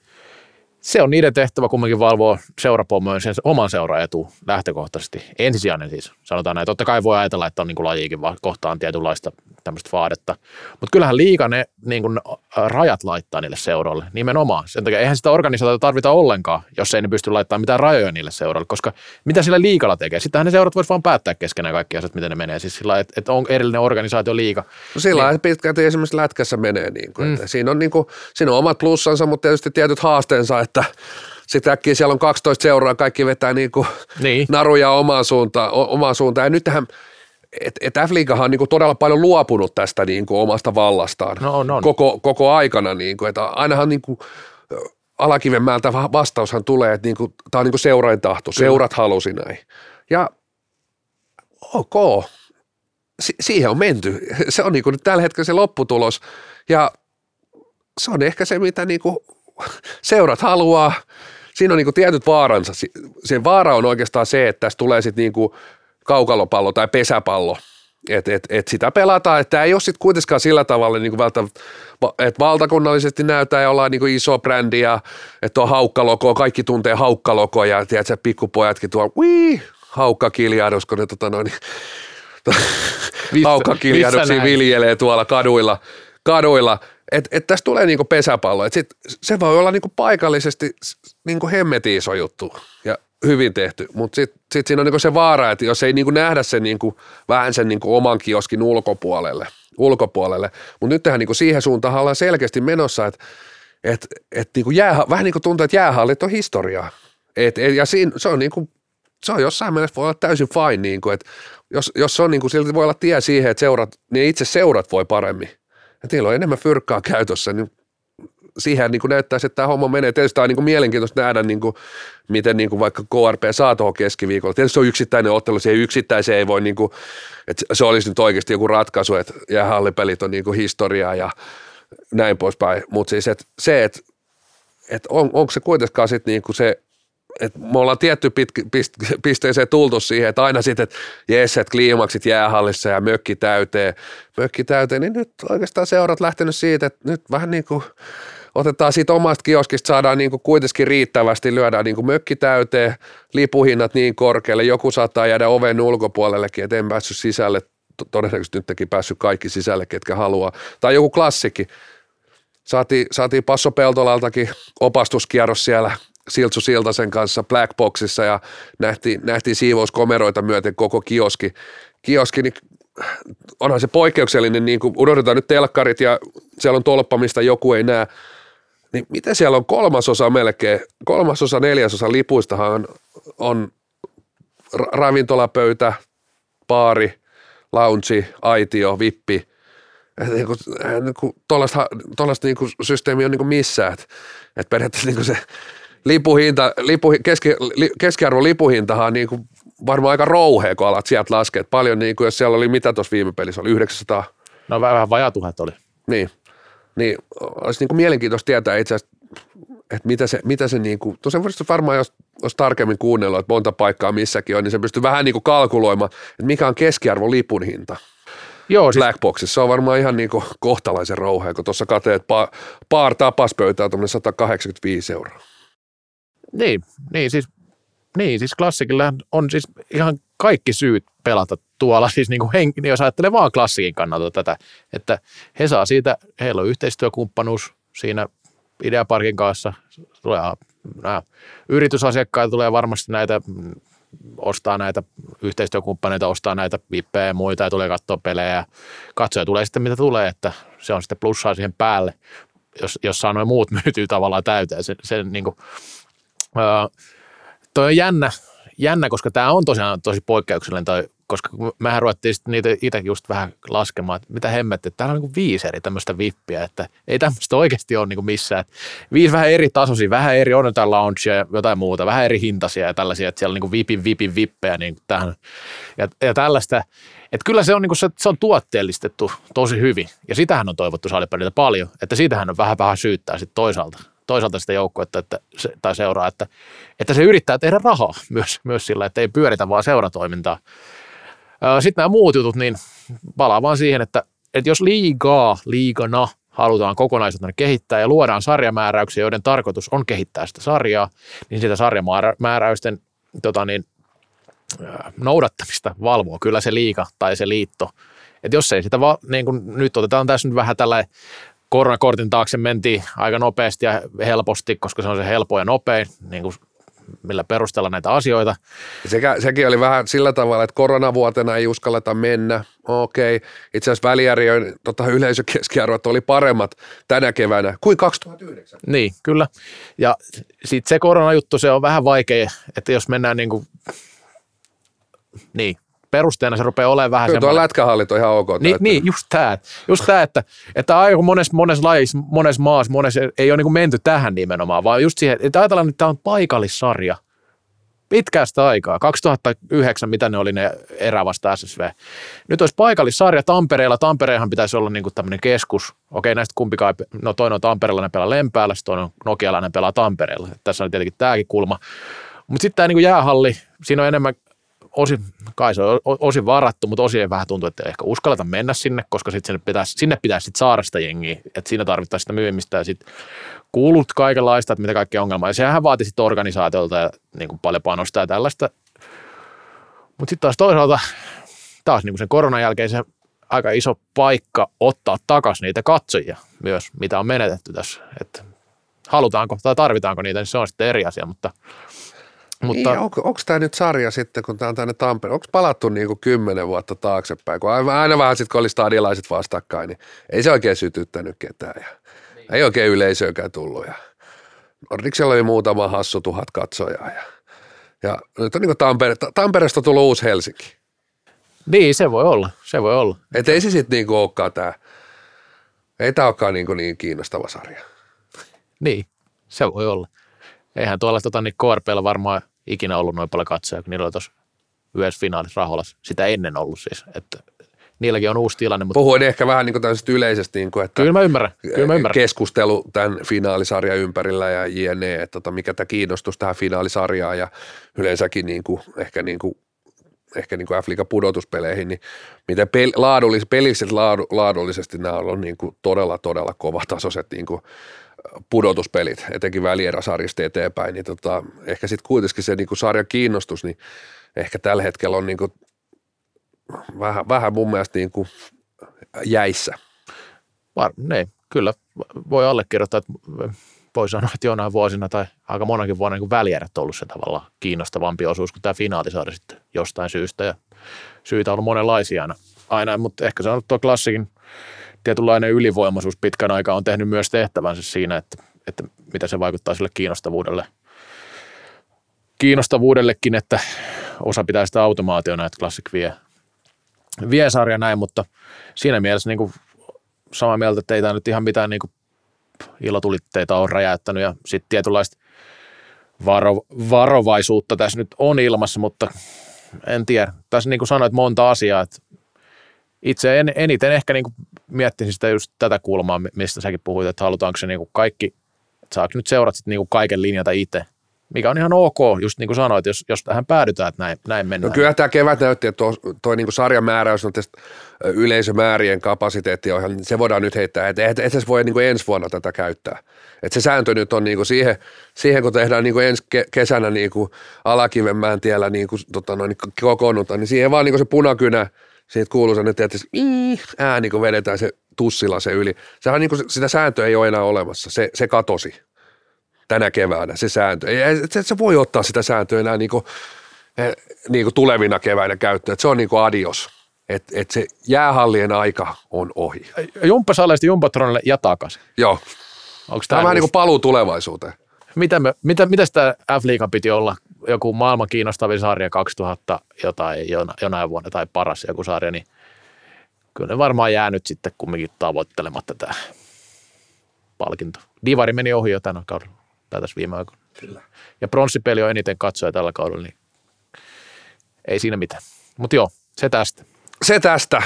se on niiden tehtävä kumminkin valvoa seurapommojen sen oman seuran etu lähtökohtaisesti. Ensisijainen siis, sanotaan näin. Totta kai voi ajatella, että on niin kuin lajiikin kohtaan tietynlaista tämmöistä vaadetta. Mutta kyllähän liika ne niin kuin rajat laittaa niille seuroille nimenomaan. Sen takia eihän sitä organisaatiota tarvita ollenkaan, jos ei ne pysty laittamaan mitään rajoja niille seuroille, koska mitä sillä liikalla tekee? Sittenhän ne seurat voisi vaan päättää keskenään kaikki asiat, miten ne menee. Siis sillä että, että on erillinen organisaatio liika. No sillä niin. pitkälti esimerkiksi lätkässä menee. Niin kuin, mm. että siinä, on niin kuin, siinä on omat plussansa, mutta tietysti tietyt haasteensa, että sitten äkkiä siellä on 12 seuraa, kaikki vetää niin kuin niin. naruja omaan suuntaan, omaan suuntaan. Ja nyt tähän, että et F-liigahan on niin kuin todella paljon luopunut tästä niin kuin omasta vallastaan no, no. Koko, koko aikana. Niin kuin, että ainahan niin kuin, Alakivenmäältä vastaushan tulee, että niin kuin, tämä on niin kuin seurain tahto, seurat halusi näin. Ja ok, si- siihen on menty. Se on niin kuin nyt tällä hetkellä se lopputulos ja se on ehkä se, mitä niin kuin seurat haluaa. Siinä on niin kuin tietyt vaaransa. Sen vaara on oikeastaan se, että tässä tulee sitten niin kuin kaukalopallo tai pesäpallo. Että et, et sitä pelataan, että tämä ei ole sitten kuitenkaan sillä tavalla niin kuin että valtakunnallisesti näyttää ja ollaan niin kuin iso brändi ja että on haukkaloko, kaikki tuntee haukkaloko ja tiedätkö, pikkupojatkin tuolla, wii, haukkakiljadus, kun ne tota noin, haukkakiljaduksia viljelee tuolla kaduilla, kaduilla että et tästä tulee niinku pesäpallo. Et sit, se voi olla niinku paikallisesti niinku hemmetin iso juttu ja hyvin tehty, mutta sitten sit siinä on niinku se vaara, että jos ei niinku nähdä se niinku, vähän sen niinku oman kioskin ulkopuolelle, ulkopuolelle. mutta nyt tähän niinku siihen suuntaan ollaan selkeästi menossa, että et, et niinku vähän niin kuin tuntuu, että jäähallit on historiaa. Et, et, ja siinä, se on niinku se on jossain mielessä voi olla täysin fine, niin kuin, että jos, jos on niin kuin, silti voi olla tie siihen, että seurat, niin itse seurat voi paremmin. Ja niillä on enemmän fyrkkaa käytössä, niin siihen niin kuin näyttäisi, että tämä homma menee. Tietysti tämä on niin kuin mielenkiintoista nähdä, niin kuin, miten niin kuin vaikka KRP saa tuohon keskiviikolla. Tietysti se on yksittäinen ottelu, siihen yksittäiseen ei voi, niin kuin, että se olisi nyt oikeasti joku ratkaisu, että jäähallipelit on niin kuin historiaa ja näin poispäin. Mutta siis että se, että, että on, onko se kuitenkaan sitten niin kuin se et me ollaan tietty pitki, pist, pisteeseen tultu siihen, että aina sitten, että jes, että kliimaksit jäähallissa ja mökki täyteen, mökki täyteen, niin nyt oikeastaan seurat lähtenyt siitä, että nyt vähän niin kuin otetaan siitä omasta kioskista, saadaan niin kuin kuitenkin riittävästi, lyödään niin kuin mökki täyteen, lipuhinnat niin korkealle, joku saattaa jäädä oven ulkopuolellekin, että en päässyt sisälle, todennäköisesti nytkin päässyt kaikki sisälle, ketkä haluaa, tai joku klassikki, saatiin, saatiin Passo Peltolaltakin opastuskierros siellä Siltsu Siltasen kanssa Blackboxissa ja nähtiin, nähtiin siivouskomeroita myöten koko kioski. Kioski, niin onhan se poikkeuksellinen, niin kuin unohdetaan nyt telkkarit ja siellä on tolppa, mistä joku ei näe, niin miten siellä on kolmasosa melkein, kolmasosa, neljäsosa lipuistahan on, on ravintolapöytä, baari, lounge, aitio, vippi. Tuollaista niin systeemiä on niin missään. Että et periaatteessa niin se lipuhinta, lipu, keski, li, keskiarvon lipuhintahan on niin kuin varmaan aika rouhea, kun alat sieltä laskea. Paljon niin kuin, jos siellä oli mitä tuossa viime pelissä, oli 900. No vähän vajaa tuhat oli. Niin, niin olisi niin kuin mielenkiintoista tietää itse asiassa, että mitä se, mitä se niin kuin, tosiaan varmaan jos, jos tarkemmin kuunnellut, että monta paikkaa missäkin on, niin se pystyy vähän niin kuin kalkuloimaan, että mikä on keskiarvo lipun hinta. Joo, siis... Blackboxissa se on varmaan ihan niin kohtalaisen rouhea, kun tuossa kateet pa- paar tapaspöytää tuommoinen 185 euroa. Niin, niin siis, niin, siis klassikilla on siis ihan kaikki syyt pelata tuolla, siis niin kuin henki, jos ajattelee vaan klassikin kannalta tätä, että he saa siitä, heillä on yhteistyökumppanuus siinä Ideaparkin kanssa, tulee nämä yritysasiakkaita tulee varmasti näitä ostaa näitä yhteistyökumppaneita, ostaa näitä vippejä ja muita ja tulee katsoa pelejä. Katsoja tulee sitten mitä tulee, että se on sitten plussaa siihen päälle, jos, jos saa noin muut myytyy tavallaan täyteen. Se, se niin kuin, Öö, toi on jännä, jännä, koska tämä on tosiaan tosi poikkeuksellinen, tai, koska mehän ruvettiin sitten niitä itse just vähän laskemaan, että mitä hemmettä, että täällä on niin viisi eri tämmöistä vippiä, että ei tämmöistä oikeasti ole niin missään. Että viisi vähän eri tasoisia, vähän eri, on jotain loungea ja jotain muuta, vähän eri hintaisia ja tällaisia, että siellä on niin vipin, vipin, vippejä niin tähän. Ja, ja tällaista, että kyllä se on, niin kuin se, se on tuotteellistettu tosi hyvin, ja sitähän on toivottu salipeliltä paljon, että siitähän on vähän vähän syyttää sitten toisaalta toisaalta sitä joukkuetta että tai seuraa, että, että se yrittää tehdä rahaa myös, myös sillä, että ei pyöritä vaan seuratoimintaa. Sitten nämä muut jutut, niin palaa vaan siihen, että, että jos liigaa, liigana halutaan kokonaisuutena kehittää ja luodaan sarjamääräyksiä, joiden tarkoitus on kehittää sitä sarjaa, niin sitä sarjamääräysten tota niin, noudattamista valvoo kyllä se liiga tai se liitto. Et jos ei sitä va, niin kun nyt otetaan tässä nyt vähän tällä koronakortin taakse mentiin aika nopeasti ja helposti, koska se on se helpo ja nopein, niin kuin millä perustella näitä asioita. Sekä, sekin oli vähän sillä tavalla, että koronavuotena ei uskalleta mennä. Okei, itse asiassa väliarjojen tota, yleisökeskiarvot oli paremmat tänä keväänä kuin 2009. Niin, kyllä. Ja sitten se koronajuttu, se on vähän vaikea, että jos mennään niin kuin, niin, perusteena se rupeaa olemaan vähän Kyllä tuo lätkähallit on ihan ok. Niin, niin just tämä. Just tämä, että, että aika monessa, monessa lajissa, monessa maassa, monessa ei ole niin menty tähän nimenomaan, vaan just siihen, että ajatellaan, että tämä on paikallissarja. Pitkästä aikaa. 2009, mitä ne oli ne erä vasta SSV. Nyt olisi paikallissarja Tampereella. Tampereehan pitäisi olla niin kuin tämmöinen keskus. Okei, näistä kumpikaan, no toinen on Tampereella, ne pelaa Lempäällä, toinen on Nokialainen pelaa Tampereella. Tässä on tietenkin tämäkin kulma. Mutta sitten tämä niin jäähalli, siinä on enemmän osin, kai se on osin varattu, mutta osin vähän tuntuu, että ei ehkä uskalleta mennä sinne, koska sit sinne pitäisi, sinne pitäisi sit saada sitä jengiä, että siinä tarvittaisiin sitä myymistä ja sitten kuulut kaikenlaista, että mitä kaikkea ongelmaa. Ja sehän vaatii sitten organisaatiolta ja niin kuin paljon panosta ja tällaista. Mutta sitten taas toisaalta taas niin kuin sen koronan jälkeen se aika iso paikka ottaa takaisin niitä katsojia myös, mitä on menetetty tässä. Että halutaanko tai tarvitaanko niitä, niin se on sitten eri asia, mutta – mutta, niin, onko, onko tämä nyt sarja sitten, kun tämä on tänne Tampere, onko palattu niin kuin kymmenen vuotta taaksepäin, kun aina, aina vähän sitten, kun oli stadilaiset vastakkain, niin ei se oikein sytyttänyt ketään ja niin. ei oikein yleisöäkään tullut ja Nordiksella oli muutama hassu tuhat katsojaa ja Ja nyt on niin kuin Tampere, Tampereesta tullut uusi Helsinki. Niin, se voi olla, se voi olla. Että ei se sitten niin olekaan tämä, ei tämä olekaan niin, kuin niin kiinnostava sarja. Niin, se voi olla. Eihän tuolla tota, niin KRPllä varmaan ikinä ollut noin paljon katsoja, kun niillä oli tuossa yhdessä finaalissa Raholassa. Sitä ennen ollut siis, että niilläkin on uusi tilanne. Mutta Puhuin ehkä vähän niin kuin tämmöisestä yleisesti, niin kuin, että kyllä mä ymmärrän, kyllä mä ymmärrän. keskustelu tämän finaalisarjan ympärillä ja jne, että tota, mikä tämä kiinnostus tähän finaalisarjaan ja yleensäkin niin kuin, ehkä niin kuin ehkä niin kuin f pudotuspeleihin, niin miten pel, laadullis, pelilliset laadu, laadullisesti nämä on niin kuin todella, todella kovatasoiset niin kuin pudotuspelit, etenkin välieräsarjasta eteenpäin, niin tota, ehkä sitten kuitenkin se niin kuin sarjan kiinnostus, niin ehkä tällä hetkellä on niin kuin vähän, vähän mun mielestä niin kuin jäissä. Var, ne, kyllä voi allekirjoittaa, että voi sanoa, että jonain vuosina tai aika monakin vuonna niin välierät on ollut se tavallaan kiinnostavampi osuus kuin tämä finaalisarja sitten jostain syystä ja syitä on ollut monenlaisia aina, aina mutta ehkä se on tuo klassikin tietynlainen ylivoimaisuus pitkän aikaa on tehnyt myös tehtävänsä siinä, että, että mitä se vaikuttaa sille kiinnostavuudelle. Kiinnostavuudellekin, että osa pitää sitä automaationa, että klassik vie, vie sarja näin, mutta siinä mielessä niin kuin samaa mieltä, että ei tämä nyt ihan mitään niin kuin ilotulitteita on räjäyttänyt ja sitten tietynlaista varo, varovaisuutta tässä nyt on ilmassa, mutta en tiedä. Tässä niin kuin sanoit monta asiaa, että itse en, eniten ehkä niin kuin miettisin sitä just tätä kulmaa, mistä säkin puhuit, että halutaanko se niin kuin kaikki, että saako nyt seurat sitten niin kuin kaiken linjata itse, mikä on ihan ok, just niin kuin sanoit, jos, jos tähän päädytään, että näin, näin mennään. No kyllä tämä kevät näytti, että tuo, toi niin sarjamääräys on tästä yleisömäärien kapasiteettiohjelma, niin se voidaan nyt heittää, että et, et se voi niin kuin ensi vuonna tätä käyttää. Et se sääntö nyt on niin kuin siihen, siihen, kun tehdään niin kuin ensi kesänä niin kuin Alakivenmään tiellä niin kuin, tota noin, kokoonnutaan, niin siihen vaan niin kuin se punakynä, siitä kuuluu että ääni, kun vedetään se tussilla se yli. Sehän niin kuin, sitä sääntöä ei ole enää olemassa, se, se katosi tänä keväänä se sääntö. Ei, et, et sä voi ottaa sitä sääntöä enää niin kuin, eh, niin kuin tulevina keväinä käyttöön, että se on niin kuin adios. Että et se jäähallien aika on ohi. Jumppasaleista Jumpatronille ja takaisin. Joo. Onko tämä, tämä vähän niin kuin paluu tulevaisuuteen. Mitä, me, mitä, mitä sitä F-liigan piti olla? Joku maailman kiinnostavin sarja 2000 jotain, jonain vuonna tai paras joku sarja, niin kyllä ne varmaan jää nyt sitten kumminkin tavoittelematta tämä palkinto. Divari meni ohi jo tänä kaudella tai tässä viime aikoina. Kyllä. Ja pronssipeli on eniten katsoja tällä kaudella, niin ei siinä mitään. Mutta joo, se tästä. Se tästä.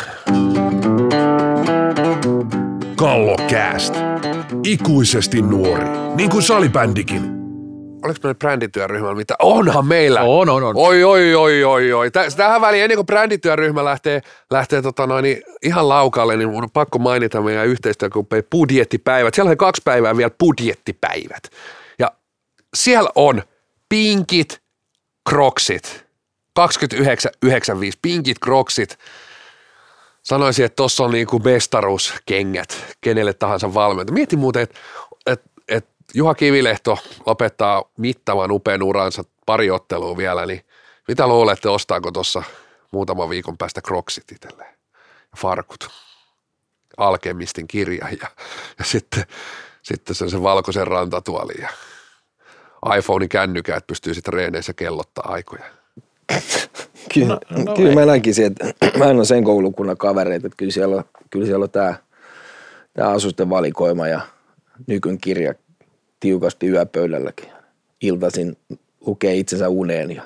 Kallokääst. Ikuisesti nuori, niin kuin salibändikin. Oliko meillä brändityöryhmällä mitä? Onhan meillä. On, on, on. Oi, oi, oi, oi, oi. Tähän väliin, ennen kuin brändityöryhmä lähtee, lähtee tota noin, niin ihan laukalle, niin mun on pakko mainita meidän yhteistyökumppani budjettipäivät. Siellä on kaksi päivää vielä budjettipäivät siellä on pinkit kroksit. 29,95 pinkit kroksit. Sanoisin, että tuossa on niinku mestaruuskengät kenelle tahansa valmentaja. Mieti muuten, että et, et Juha Kivilehto lopettaa mittavan upean uransa pari ottelua vielä, niin mitä luulette, ostaako tuossa muutaman viikon päästä kroksit itselleen? Farkut, alkemistin kirja ja, ja sitten, sitten sen, sen valkoisen rantatuolin ja iPhone-kännykää, että pystyy sitten reeneissä kellottaa aikoja. kyllä, no, no kyllä mä näkisin, että mä en ole sen koulukunnan kavereita, että kyllä siellä on, kyllä siellä on tämä, tämä asusten valikoima ja nykyn kirja tiukasti yöpöydälläkin. Iltaisin lukee itsensä uneen. Ja.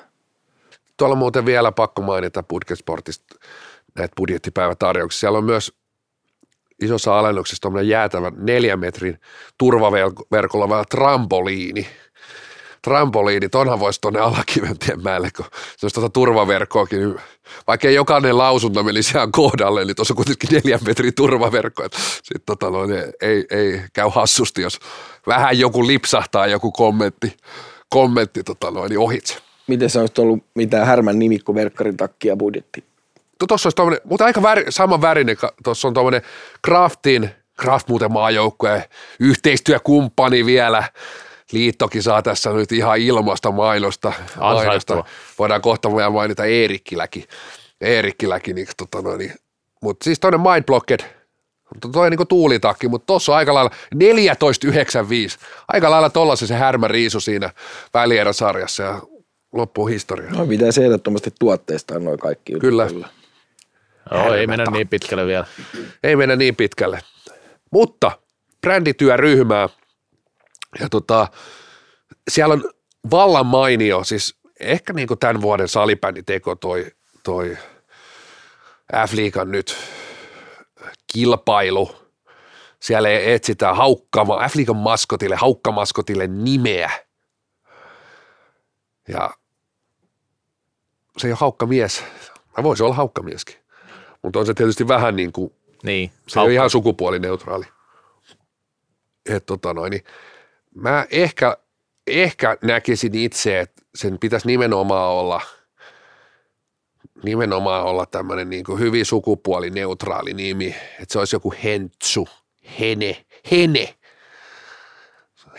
Tuolla muuten vielä pakko mainita Budgetsportista näitä budjettipäivätarjouksia. Siellä on myös isossa alennuksessa tuommoinen jäätävä neljän metrin turvaverkolla oleva trampoliini – trampoliinit, onhan voisi tuonne Alakiventien mäelle, kun se olisi tuota turvaverkkoakin, niin vaikka ei jokainen lausunto menisi ihan kohdalle, niin tuossa on kuitenkin neljän metrin turvaverkko, sitten tota noin, ei, ei käy hassusti, jos vähän joku lipsahtaa joku kommentti, kommentti tota noin, niin ohitse. Miten se olisi ollut mitään härmän nimikkoverkkarin takkia budjetti? Tuossa olisi tommonen, mutta aika väri, sama värinen, tuossa on tuommoinen Craftin, Craft muuten maajoukkueen yhteistyökumppani vielä, liittokin saa tässä nyt ihan ilmasta mainosta. mainosta. Voidaan kohta vielä mainita Eerikkiläkin. Eerikkiläkin, niin, tota noin, niin. mutta siis toinen Mindblocked, toi niin tuulitakki, mutta tuossa aika lailla 14,95. Aika lailla tollasen se härmä riisu siinä välieräsarjassa ja loppuu historia. No pitäisi ehdottomasti tuotteistaa noin kaikki jutut. Kyllä. Joo, ei mennä niin pitkälle vielä. Ei mennä niin pitkälle. Mutta brändityöryhmää ja tota, siellä on vallan mainio, siis ehkä niin kuin tämän vuoden salibänditeko toi, toi F-liigan nyt kilpailu. Siellä etsitään haukkama, F-liigan maskotille, haukkamaskotille nimeä. Ja se ei ole haukkamies. Mä voisi olla haukkamieskin. Mutta on se tietysti vähän niin kuin, Niin. se on ihan sukupuolineutraali. Et tota noin, niin mä ehkä, ehkä näkisin itse, että sen pitäisi nimenomaan olla, nimenomaan olla tämmöinen niin kuin hyvin sukupuolineutraali nimi, että se olisi joku Hentsu, Hene, Hene,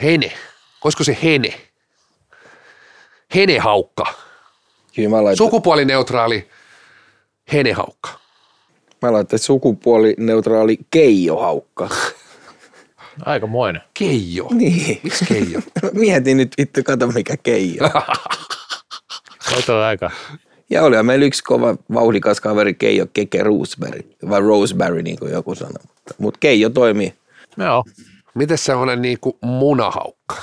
Hene, olisiko se Hene, Henehaukka, Kyllä mä laitan, sukupuolineutraali Henehaukka. mä laitan sukupuolineutraali keijohaukka. Aikamoinen. Keijo. Niin. Miksi Keijo? Mietin nyt vittu, kato mikä keijo. On aika. Ja oli meillä yksi kova vauhdikas kaveri Keijo Keke Roseberry, vai Roseberry niin kuin joku sanoi. Mutta mut Keijo toimii. Joo. Miten semmoinen niin kuin munahaukka?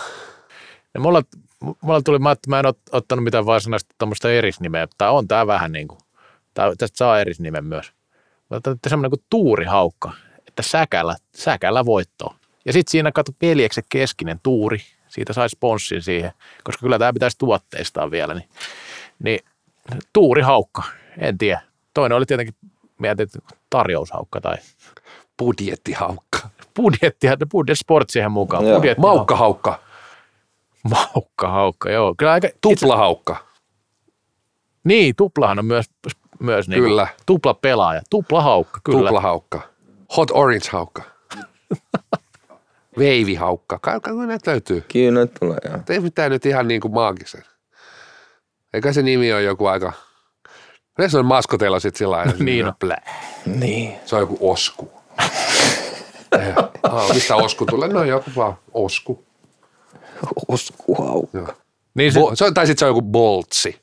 Ja mulla, mulla tuli, mä, että mä en ot, ottanut mitään varsinaista tuommoista erisnimeä. Tää on tää vähän niin kuin, tää, tästä saa erisnimen myös. Mutta semmoinen kuin tuurihaukka, että säkällä, säkällä voittoa. Ja sitten siinä katso veljeksen keskinen tuuri, siitä sai sponssin siihen, koska kyllä tämä pitäisi tuotteistaa vielä. Niin, niin tuurihaukka, en tiedä. Toinen oli tietenkin, mietin, tarjoushaukka tai Budjettihaukka. budjettia, budjet sport siihen mukaan. Joo. Budjetti, Maukkahaukka. Maukkahaukka, joo. Kyllä aika, Tuplahaukka. Niin, tuplahan on myös, myös niin Kyllä. tupla pelaaja. Tupla haukka, kyllä. Tuplahaukka. Hot orange haukka. Veivihaukka. Kai näitä löytyy. Kyllä nyt tulee, joo. Ei mitään nyt ihan niin kuin maagisen. Eikä se nimi ole joku aika... Yleensä on maskoteilla sitten sillä lailla. Niin on. Blä. Niin. Se on joku osku. Eh, ah, mistä osku tulee? No joku vaan osku. Oskuhaukka. Joo. Niin se, Bo- se on, tai sitten se on joku boltsi.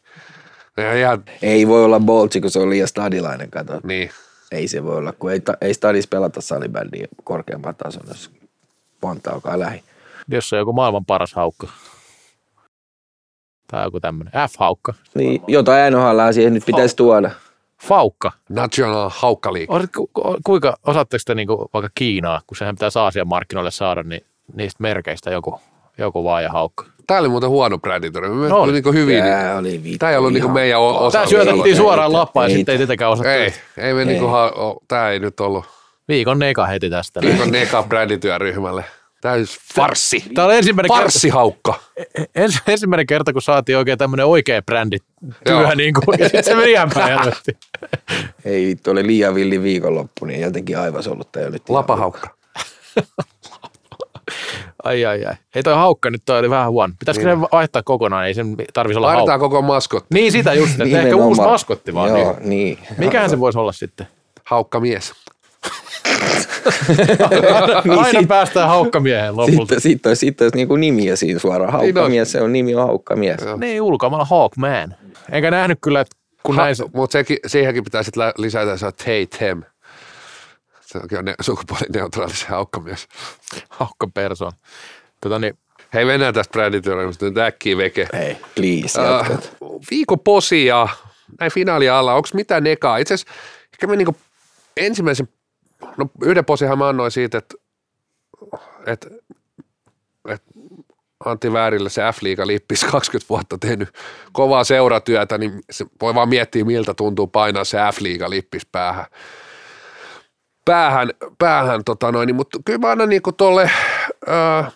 Ja ihan, Ei voi olla boltsi, kun se on liian stadilainen, kato. niin. Ei se voi olla, kun ei, ta, ei stadis pelata salibändiä korkeampaan tason, alkaa lähi. jos se on joku maailman paras haukka. Tai joku tämmöinen. F-haukka. Niin, jotain NHL siihen nyt pitäisi tuoda. Faukka. National Haukkaliikka. Ku- ku- Kuinka, osaatteko te niinku vaikka Kiinaa, kun sehän pitäisi Aasian markkinoille saada, niin niistä merkeistä joku, joku vaan ja haukka. Tämä oli muuten huono bränditori. Me No, oli niin hyvin. Tää oli vittu. Tämä ei ollut niin ihan- meidän osa. Tämä syötettiin suoraan lappaan ja ei, sitten ei tietenkään osattu. Ei, ei me niinku, ha- o- tää ei nyt ollut Viikon neka heti tästä. viikon neka brändityöryhmälle. Täys farssi. Tämä oli ensimmäinen kerta, Farssihaukka. ens, ensimmäinen kerta, kun saatiin oikein tämmöinen oikea brändi työ, Joo. niin kuin, ja sitten se meni ihan päin. Ei vittu, oli liian villi viikonloppu, niin jotenkin aivan ollut nyt ihan- Lapahaukka. Ai ai ai. Ei toi haukka nyt toi oli vähän huono. Pitäisikö se vaihtaa kokonaan? Ei sen tarvitsisi olla Laitetaan haukka. koko maskot. Niin sitä just, että ehkä uusi maskotti vaan. Joo, Niin. niin. Mikähän se voisi olla sitten? Haukka Aina päästään haukkamiehen lopulta. Sitten, sitten olisi, sitten olisi niinku nimiä siinä suoraan. Niin Haukkamies, se on nimi on haukkamies. Niin, ulkomailla Hawkman. Enkä nähnyt kyllä, että kun näin se, Mutta siihenkin pitää sitten lisätä se on Tatem. Se on ne, sukupuolineutraali se haukkamies. haukkapersoon. Tota niin, Hei, mennään tästä brändityöryhmästä nyt äkkiä veke. Hei, please, Äh, jatkat. viikon posia, näin finaalia alla, onko mitään nekaa? Itse asiassa ehkä me niinku ensimmäisen, no yhden posihan mä annoin siitä, että, että, että Antti Väärille se F-liiga lippis 20 vuotta tehnyt kovaa seuratyötä, niin se voi vaan miettiä, miltä tuntuu painaa se F-liiga lippis päähän. Päähän, päähän tota noin, niin, mutta kyllä mä annan niinku tolle äh,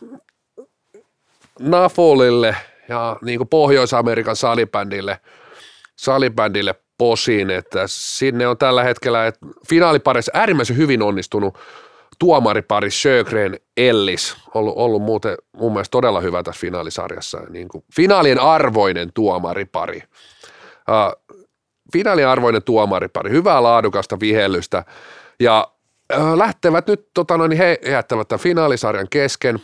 Nafolille ja niin kuin Pohjois-Amerikan salibändille, salibändille posin, että sinne on tällä hetkellä että finaaliparissa äärimmäisen hyvin onnistunut tuomaripari Sjögren Ellis, ollut, ollut muuten mun mielestä todella hyvä tässä finaalisarjassa, niin kuin finaalien arvoinen tuomaripari. Uh, finaalien arvoinen tuomaripari, hyvää laadukasta vihellystä ja uh, lähtevät nyt, tota noin, he jättävät tämän finaalisarjan kesken,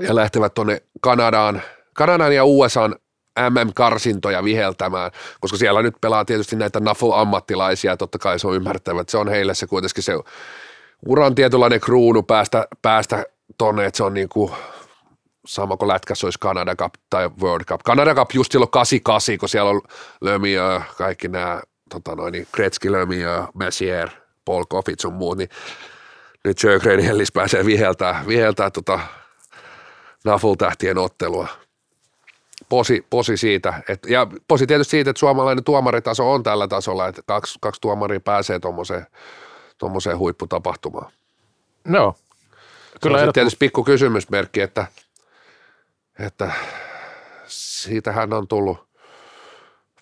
ja lähtevät tuonne Kanadaan, Kanadan ja USAn MM-karsintoja viheltämään, koska siellä nyt pelaa tietysti näitä NAFL-ammattilaisia, totta kai se on ymmärrettävä, että se on heille se kuitenkin se uran tietynlainen kruunu päästä, päästä tonne, että se on niin kuin sama kuin lätkässä olisi Canada Cup tai World Cup. Canada Cup just silloin 88, kun siellä on Lömiö, kaikki nämä tota noin, niin Gretzky, Lömiö, Messier, Paul Coffey sun muut, niin nyt Sjögren Hellis pääsee viheltää, viheltää tota Naful-tähtien ottelua. Posi, posi siitä, et, ja posi tietysti siitä, että suomalainen tuomaritaso on tällä tasolla, että kaksi, kaksi tuomaria pääsee tuommoiseen tuommoiseen huipputapahtumaan. No, kyllä. Se on tietysti pikku kysymysmerkki, että, että siitähän on tullut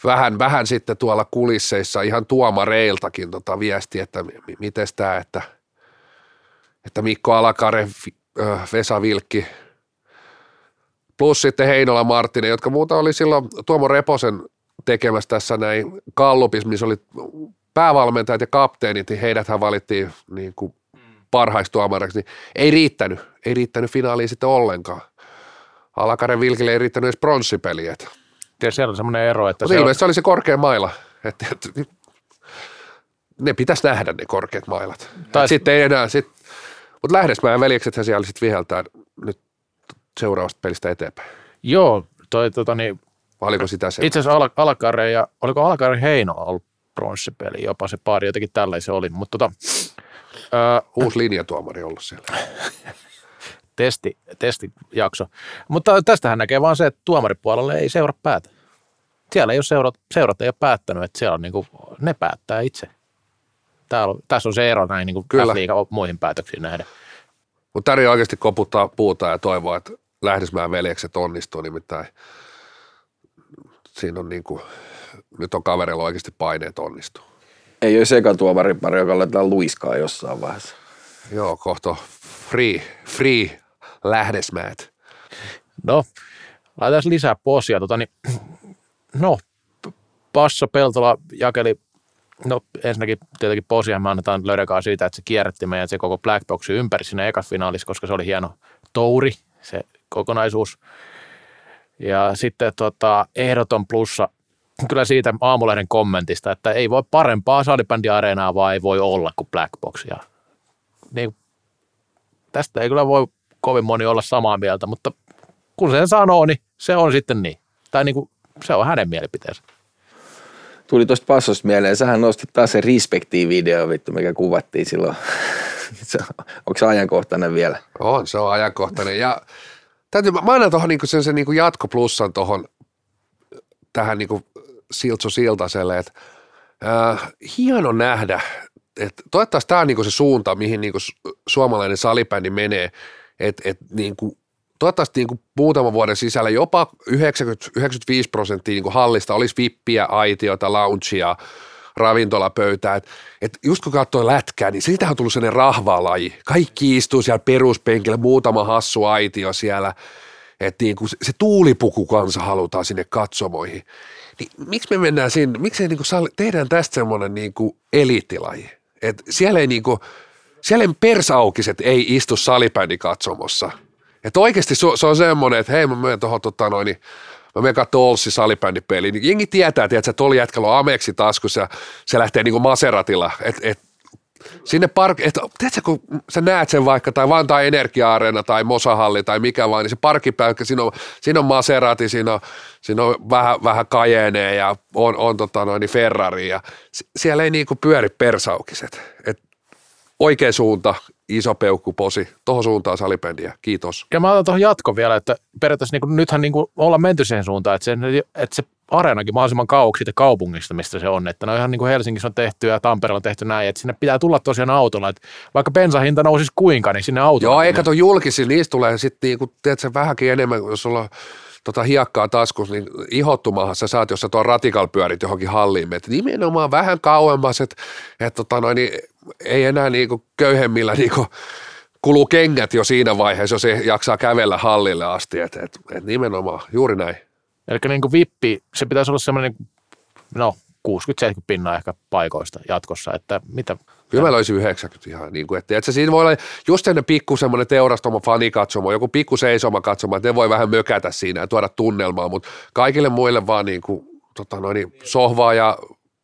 vähän, vähän sitten tuolla kulisseissa ihan tuomareiltakin tota viesti, että miten tämä, että, että Mikko Alakare, Vesa Vilkki, plus sitten Heinola Marttinen, jotka muuta oli silloin Tuomo Reposen tekemässä tässä näin Kallupis, missä oli päävalmentajat ja kapteenit, niin heidäthän valittiin niin kuin parhaiksi tuomareiksi, niin ei riittänyt, ei riittänyt finaaliin sitten ollenkaan. Alakaren Vilkille ei riittänyt edes pronssipeliä. Ja siellä on semmoinen ero, että... Mutta se ilmeisesti on... oli se korkea maila. Että, että, ne pitäisi nähdä ne korkeat mailat. Tai... Sitten ei enää, sit, mutta Lähdesmäen veljekset siellä sitten viheltää nyt seuraavasta pelistä eteenpäin. Joo, toi tota niin, oliko sitä se? Itse asiassa Al- Alakare ja, oliko Alakare Heino ollut pronssipeli, jopa se pari, jotenkin tällä se oli. Mutta tota, ää, Uusi linjatuomari ollut siellä. Testi, testijakso. Mutta tästähän näkee vaan se, että tuomaripuolelle ei seura päätä. Siellä ei ole seurat, seurat ei ole päättänyt, että siellä on niin kuin, ne päättää itse. Täällä on, tässä on se ero näin niin kuin Kyllä. muihin päätöksiin nähden. Mutta Tari oikeasti koputtaa puuta ja toivoa, että Lähdesmään veljekset onnistuu, nimittäin siinä on niin kuin, nyt on kaverilla oikeasti paineet onnistuu. Ei ole sekatuomaripari, joka laitetaan luiskaa jossain vaiheessa. Joo, kohta free, free lähdesmäät. No, laitetaan lisää posia. Tota, niin, no, Passa Peltola jakeli, no ensinnäkin tietenkin posia me annetaan löydäkaa siitä, että se kierrätti meidän se koko Black Boxin ympäri siinä finaalissa, koska se oli hieno touri, se kokonaisuus. Ja sitten tota, ehdoton plussa kyllä siitä aamulehden kommentista, että ei voi parempaa salibändiareenaa vaan ei voi olla kuin Black Box. Ja, niin, tästä ei kyllä voi kovin moni olla samaa mieltä, mutta kun sen sanoo, niin se on sitten niin. Tai niin kuin, se on hänen mielipiteensä. Tuli tuosta passosta mieleen, sähän nostit taas se respektii-video, vittu, mikä kuvattiin silloin. Onko se ajankohtainen vielä? On, se on ajankohtainen. Ja täytyy, mä annan tuohon niin sen, sen niin jatkoplussan tuohon tähän niin Siltso Siltaselle, että äh, hieno nähdä, että toivottavasti tämä on niin se suunta, mihin niin suomalainen salibändi menee, että et, niin toivottavasti niin muutaman vuoden sisällä jopa 90, 95 prosenttia niin hallista olisi vippiä, aitiota, loungea, ravintolapöytää. Et, et just kun katsoo lätkää, niin siitähän on tullut sellainen rahvalaji. Kaikki istuu siellä peruspenkillä, muutama hassu aitio siellä. Että niin kuin se tuulipuku kanssa halutaan sinne katsomoihin. Niin miksi me mennään sinne, miksi niin kuin tehdään tästä semmoinen niin kuin eliittilaji? Et siellä ei niin kuin, siellä ei persaukiset ei istu salibändi katsomossa. Että oikeasti se, se on semmoinen, että hei mä menen tuohon tota noin, niin mä menen katsomaan Olssi salibändipeliin, niin jengi tietää, että tuolla jätkällä on Ameksi taskussa ja se lähtee niin kuin Maseratilla, että et, sinne park, että tiedätkö, kun sä näet sen vaikka, tai Vantaa Energia-areena tai Mosahalli tai mikä vaan, niin se parkkipäykkä, siinä on, siinä on Maserati, siinä on, siinä on vähän, vähän Cayenne ja on, on tota noin, niin Ferrari ja siellä ei niinku pyöri persaukiset. Et oikea suunta, iso peukku, posi, tuohon suuntaan salibändiä, kiitos. Ja mä otan tuohon jatko vielä, että periaatteessa niin nythän niin ollaan menty siihen suuntaan, että se, että se areenakin mahdollisimman kauaksi siitä kaupungista, mistä se on. Että no ihan niin kuin Helsingissä on tehty ja Tampereella on tehty näin, että sinne pitää tulla tosiaan autolla. Että vaikka bensahinta nousisi kuinka, niin sinne autolla. Joo, eikä tuo julkisi, niistä tulee sitten niin kuin, tiedätkö, vähänkin enemmän, jos sulla tota hiekkaa taskussa, niin ihottumahan sä saat, jos sä tuon ratikal pyörit johonkin halliin, että nimenomaan vähän kauemmas, että, että tota noin, niin ei enää niinku köyhemmillä niinku kuluu kengät jo siinä vaiheessa, jos ei jaksaa kävellä hallille asti, että et, et nimenomaan juuri näin. Eli niin kuin vippi, se pitäisi olla semmoinen, no 60-70 pinnaa ehkä paikoista jatkossa, että mitä, Kyllä mä löysin 90 ihan niin kuin, että, että siinä voi olla just sellainen pikku semmoinen teurastoma fanikatsomo, joku pikku seisoma katsomo, että ne voi vähän mökätä siinä ja tuoda tunnelmaa, mutta kaikille muille vaan niin kuin, tota noin, sohvaa ja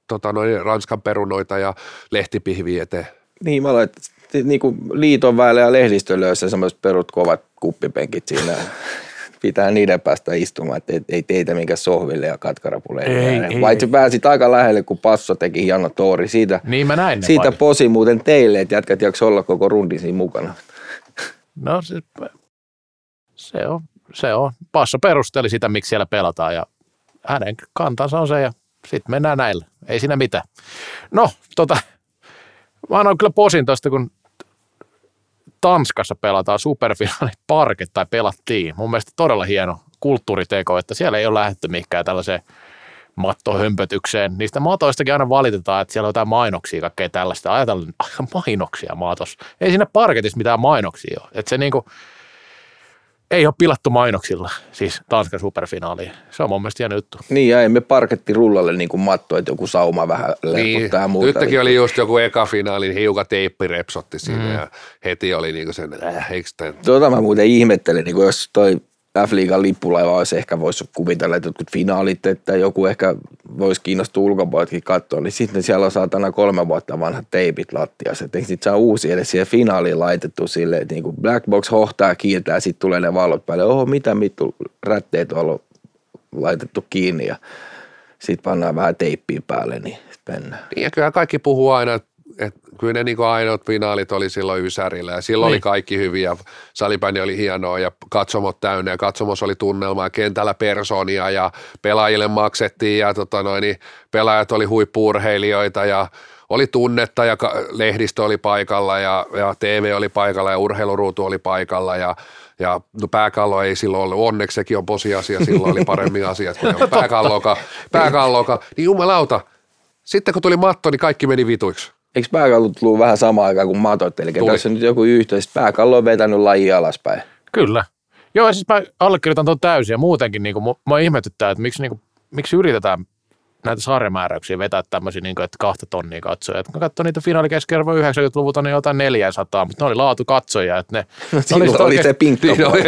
tota noin, ranskan perunoita ja lehtipihviä eteen. Niin, mä että niin kuin liiton väellä ja lehdistö löysi semmoiset perut kovat kuppipenkit siinä. Pitää niiden päästä istumaan, että ei, ei teitä minkä sohville ja katkarapulle. Ei, ei, Paitsi ei. pääsit aika lähelle, kun Passo teki hieno toori. Siitä, Niin mä näin siitä paikat. posi muuten teille, että jätkät jakso olla koko rundin siinä mukana. No se, se on, se on. Passo perusteli sitä, miksi siellä pelataan ja hänen kantansa on se ja sitten mennään näillä. Ei siinä mitään. No, tota, mä annan kyllä posin tuosta, kun Tanskassa pelataan superfinaali parket tai pelattiin. Mun mielestä todella hieno kulttuuriteko, että siellä ei ole lähdetty mihinkään tällaiseen mattohömpötykseen. Niistä matoistakin aina valitetaan, että siellä on jotain mainoksia kaikkea tällaista. Ajatellaan, mainoksia matos. Ei siinä parketissa mitään mainoksia ole. Että se niinku, ei ole pilattu mainoksilla, siis Tanskan superfinaaliin. Se on mun mielestä hieno juttu. Niin, ja emme parketti rullalle niin kuin matto, että joku sauma vähän Niin, leputtaa ja muuta. nytkin oli just joku eka finaalin hiukan teippi repsotti siinä mm. ja heti oli niinku sen, äh, eikö tämän? Tuota mä muuten ihmettelin, niin kuin jos toi F-liigan lippulaiva olisi ehkä voisi kuvitella, että jotkut finaalit, että joku ehkä voisi kiinnostua ulkopuoleltakin katsoa, niin sitten siellä on saatana kolme vuotta vanhat teipit lattiassa. Että sitten saa uusi edes siihen finaaliin laitettu sille, että niin kuin Black Box hohtaa kiiltää, sitten tulee ne valot päälle. Oho, mitä mittu rätteet on ollut laitettu kiinni ja sitten pannaan vähän teippiä päälle, niin mennään. Ja kyllä kaikki puhuu aina, että et kyllä ne niinku ainoat finaalit oli silloin Ysärillä ja silloin niin. oli kaikki hyviä. Salibändi oli hienoa ja katsomot täynnä ja katsomos oli tunnelma ja kentällä persoonia ja pelaajille maksettiin ja tota noin, niin pelaajat oli huippuurheilijoita ja oli tunnetta ja lehdistö oli paikalla ja, ja TV oli paikalla ja urheiluruutu oli paikalla ja ja no pääkallo ei silloin ollut, onneksi sekin on posiasia, silloin oli paremmin asiat kuin pääkalloka, pääkalloka, niin jumalauta, sitten kun tuli matto, niin kaikki meni vituiksi. Eikö pääkallo tullut vähän samaan aikaan kuin matot? Eli Tuli. tässä on nyt joku yhteys. Pääkallo on vetänyt laji alaspäin. Kyllä. Joo, siis mä allekirjoitan tuon täysin ja muutenkin niin kuin, mä ihmetyttää, että miksi, niin kuin, miksi yritetään näitä sarjamääräyksiä vetää tämmöisiä, niin kuin, että kahta tonnia katsoja. Et kun katsoo niitä finaalikeskiarvoja 90-luvulta, niin jotain 400, mutta ne oli laatu katsojia. Että ne, ne Silloin sit oli oikeasti- se pinkka. Niin oli,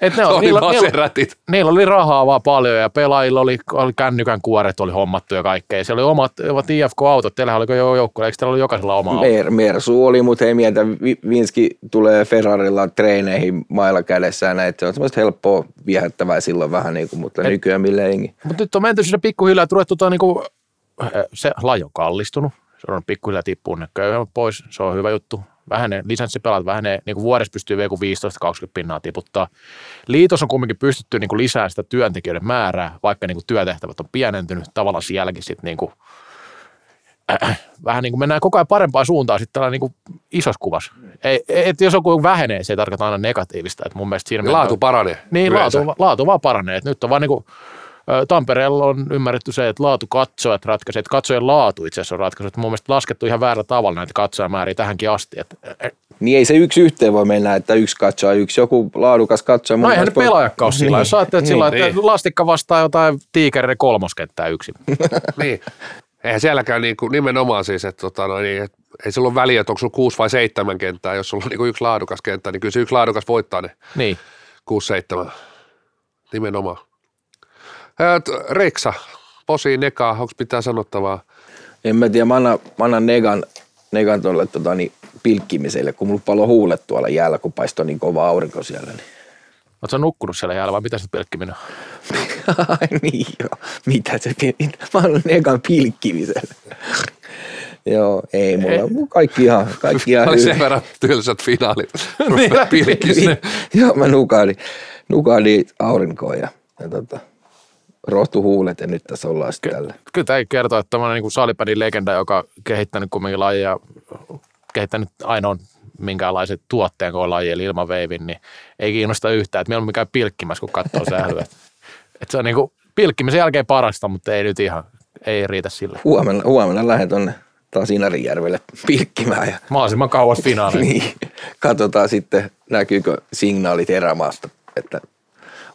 Et ne oli niillä- niillä- niillä oli rahaa vaan paljon ja pelaajilla oli, oli kännykän kuoret oli hommattu ja kaikkea. Ja siellä oli omat, omat IFK-autot. Teillähän oliko jo joukko, eikö teillä ollut jokaisella oma? Mer, Mersu oli, mutta ei mieltä. Vi- Vinski tulee Ferrarilla treeneihin mailla kädessä ja näin. että Se on semmoista helppoa viehättävää silloin vähän, niin kuin, mutta Et- nykyään millä. Mutta nyt on menty sinne pikkuhiljaa, että ruvettu tuo niinku, äh, se laji on kallistunut. Se on pikkuhiljaa tippuu ne köyhemmät pois. Se on hyvä juttu. Vähenee, lisenssipelaat vähenee, niin kuin vuodessa pystyy vielä 15-20 pinnaa tiputtaa. Liitos on kumminkin pystytty niin kuin lisäämään sitä työntekijöiden määrää, vaikka niin kuin työtehtävät on pienentynyt. Tavallaan sielläkin sitten niin kuin, äh, vähän niin kuin mennään koko ajan parempaan suuntaan sitten tällä niin kuin isossa kuvassa. Ei, et jos joku vähenee, se ei tarkoita aina negatiivista. Et mun mielestä siinä Laatu paranee. niin, yleensä. laatu, laatu vaan paranee. Et nyt on vaan niinku, ö, Tampereella on ymmärretty se, että laatu katsojat ratkaisee, että katsojen laatu itse asiassa on ratkaisu. Et mun mielestä laskettu ihan väärällä tavalla näitä katsojamääriä tähänkin asti. Et, et, Niin ei se yksi yhteen voi mennä, että yksi katsoo yksi. Joku laadukas katsoo. no eihän ne pelaajakkaan ole sillä. Jos ajattelet Niin. sillä lailla, että Niin. lastikka vastaa jotain tiikereiden kolmoskenttää yksin. Niin. Eihän sielläkään niinku, nimenomaan siis, että tota, no niin, et, ei sillä ole väliä, että onko sulla kuusi vai seitsemän kenttää. Jos sulla on niinku yksi laadukas kenttä, niin kyllä se yksi laadukas voittaa ne niin. kuusi seitsemän. Nimenomaan. Reksa, Posi, Neka, onko pitää sanottavaa? En mä tiedä, mä annan, mä annan negan, negan tuolle tota, niin, pilkkimiselle, kun mulla paljon huulet tuolla jäällä, kun paistoi niin kova aurinko siellä. Niin. Oletko sä nukkunut siellä jäällä vai mitä sä pelkkiminen? Ai niin joo, mitä se, mä annan negan pilkkimiselle. joo, ei mulla, mulla kaikki ihan, kaikki ihan Oli sen verran tylsät finaalit. Niin. Pilkis ne. Joo, mä nukahdin, nukahdin aurinkoon ja, ja tota, rohtu huulet ja nyt tässä ollaan sitten tällä. Kyllä tämä kertoo, että tämmöinen niin salipädin legenda, joka on kehittänyt kumminkin lajia, kehittänyt ainoan minkäänlaisen tuotteen koko laji, eli ilman veivin, niin ei kiinnosta yhtään, että mieluummin käy pilkkimässä, kun katsoo sählyä. Että et se on niin kuin pilkkimisen jälkeen parasta, mutta ei nyt ihan, ei riitä sille. Huomenna, huomenna lähden tonne taas Inarijärvelle pilkkimään ja Mahdollisimman kauas finaaliin. niin, katsotaan sitten näkyykö signaalit erämaasta, että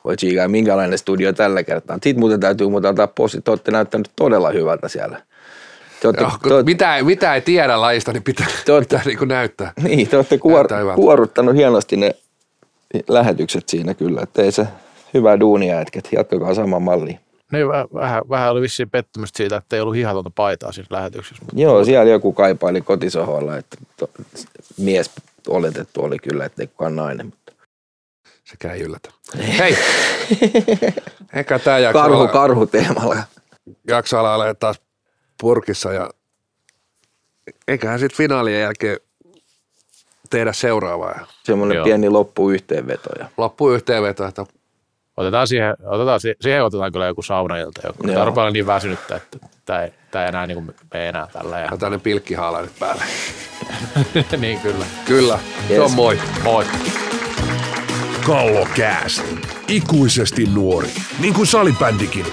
voi tsiikaa, minkälainen studio tällä kertaa. Sitten muuten täytyy muuten antaa posti, te olette näyttänyt todella hyvältä siellä. Te olette, Joo, te, kun mitä, ei- mitä ei tiedä lajista, niin pitää, Te olette- pitää niin kuin näyttää. niin, te olette kuor, kuoruttanut hienosti ne lähetykset siinä kyllä, että ei se hyvää duunia jätket, jatkakaa saman malliin. Niin, vähän, vähän, vähän oli vissiin pettymystä siitä, että ei ollut hihatonta paitaa siinä lähetyksessä. Mutta Joo, siellä joku kaipaili kotisohvalla, että to, mies oletettu oli kyllä, ettei kukaan nainen. Sekä ei yllätä. Hei, eikä tämä jakso, Karhu, olla- karhu teemalla. jakso ala taas purkissa ja eiköhän sitten finaalien jälkeen tehdä seuraavaa. Semmoinen Joo. pieni loppuyhteenveto. Ja. Loppu yhteenveto, että Otetaan siihen, otetaan, si- siihen otetaan kyllä joku saunailta. Joku. Olla niin väsynyttä, että tämä ei, tämä ei enää niin kuin mene enää tällä. Ja, on tänne pilkkihaala nyt päälle. niin kyllä. Kyllä, se Yes. on moi. Moi. Kallokääst. Ikuisesti nuori. Niin kuin salibändikin.